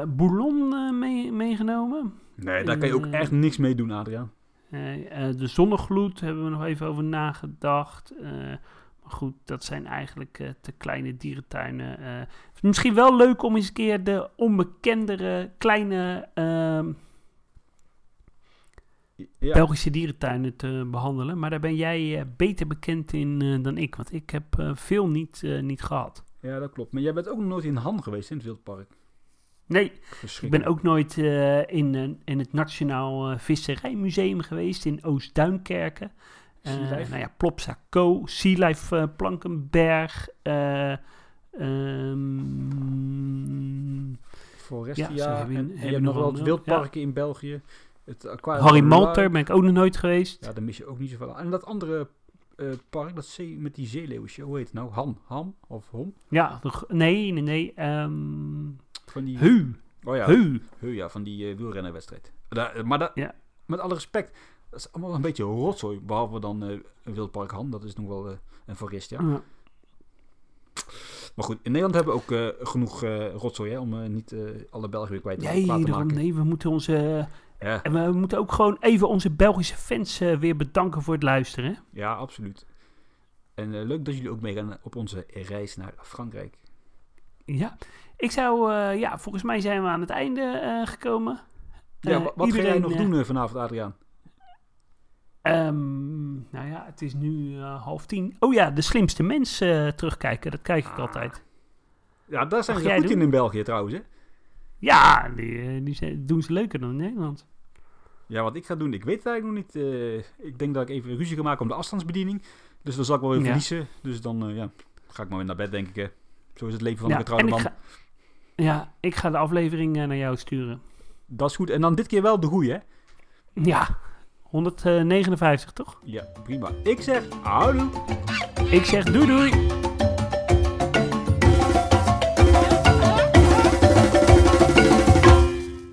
Boulon mee, meegenomen. Nee, daar kan je ook echt niks mee doen, Adriaan. de zonnegloed hebben we nog even over nagedacht. Goed, dat zijn eigenlijk te kleine dierentuinen. misschien wel leuk om eens een keer de onbekendere kleine ehm, ja. Belgische dierentuinen te behandelen. Maar daar ben jij uh, beter bekend in uh, dan ik. Want ik heb uh, veel niet, niet gehad. Ja, dat klopt. Maar jij bent ook nooit in Han geweest in het Wildpark? Nee, ik ben ook nooit in, in het Nationaal Visserijmuseum geweest in Oost-Duinkerken. Nou ja, Plopsa Co, Sea Life Plankenberg. Um, Forestia. Ja, en, en je hebt nog wel het wildparken ja. in België. Het Harry Malter ben ik ook nog nooit geweest. Ja, daar mis je ook niet zoveel aan. En dat andere uh, park, dat zee, met die zeeleeuwsje, hoe heet het nou? Ham? Ham of Hom? Ja, nee, nee, nee. Um, van die... Hu. Oh ja, Hu. Hu, ja, van die uh, wielrennerwedstrijd. maar dat, ja. met alle respect, dat is allemaal een beetje rotzooi. Behalve dan uh, een wildpark Ham, dat is nog wel een forest, ja. ja. Maar goed, in Nederland hebben we ook uh, genoeg rotzooi hè, om niet alle Belgen weer kwijt te, nee, te maken. Nee, we moeten onze ja. En we moeten ook gewoon even onze Belgische fans weer bedanken voor het luisteren. Ja, absoluut. En leuk dat jullie ook meegaan op onze reis naar Frankrijk. Ja, ik zou, ja, volgens mij zijn we aan het einde gekomen. Ja, wat iedereen, ga jij nog doen vanavond, Adriaan? Um, nou ja, het is nu half tien. Oh ja, de slimste mens terugkijken, dat kijk ik ah. altijd. Ja, daar zijn ze goed in in België trouwens, hè? Ja, die, eh, doen ze leuker dan in Nederland. Ja, wat ik ga doen, ik weet het eigenlijk nog niet. Uh, ik denk dat ik even ruzie ga maken om de afstandsbediening. Dus dan zal ik wel weer verliezen. Dus dan ja, ga ik maar weer naar bed, denk ik. Zo is het leven van een getrouwde man. ja, ik ga de aflevering naar jou sturen. Dat is goed. En dan dit keer wel de goeie, hè? Ja, 159 toch? Ja, prima. Ik zeg houdoe. Ik zeg doei doei.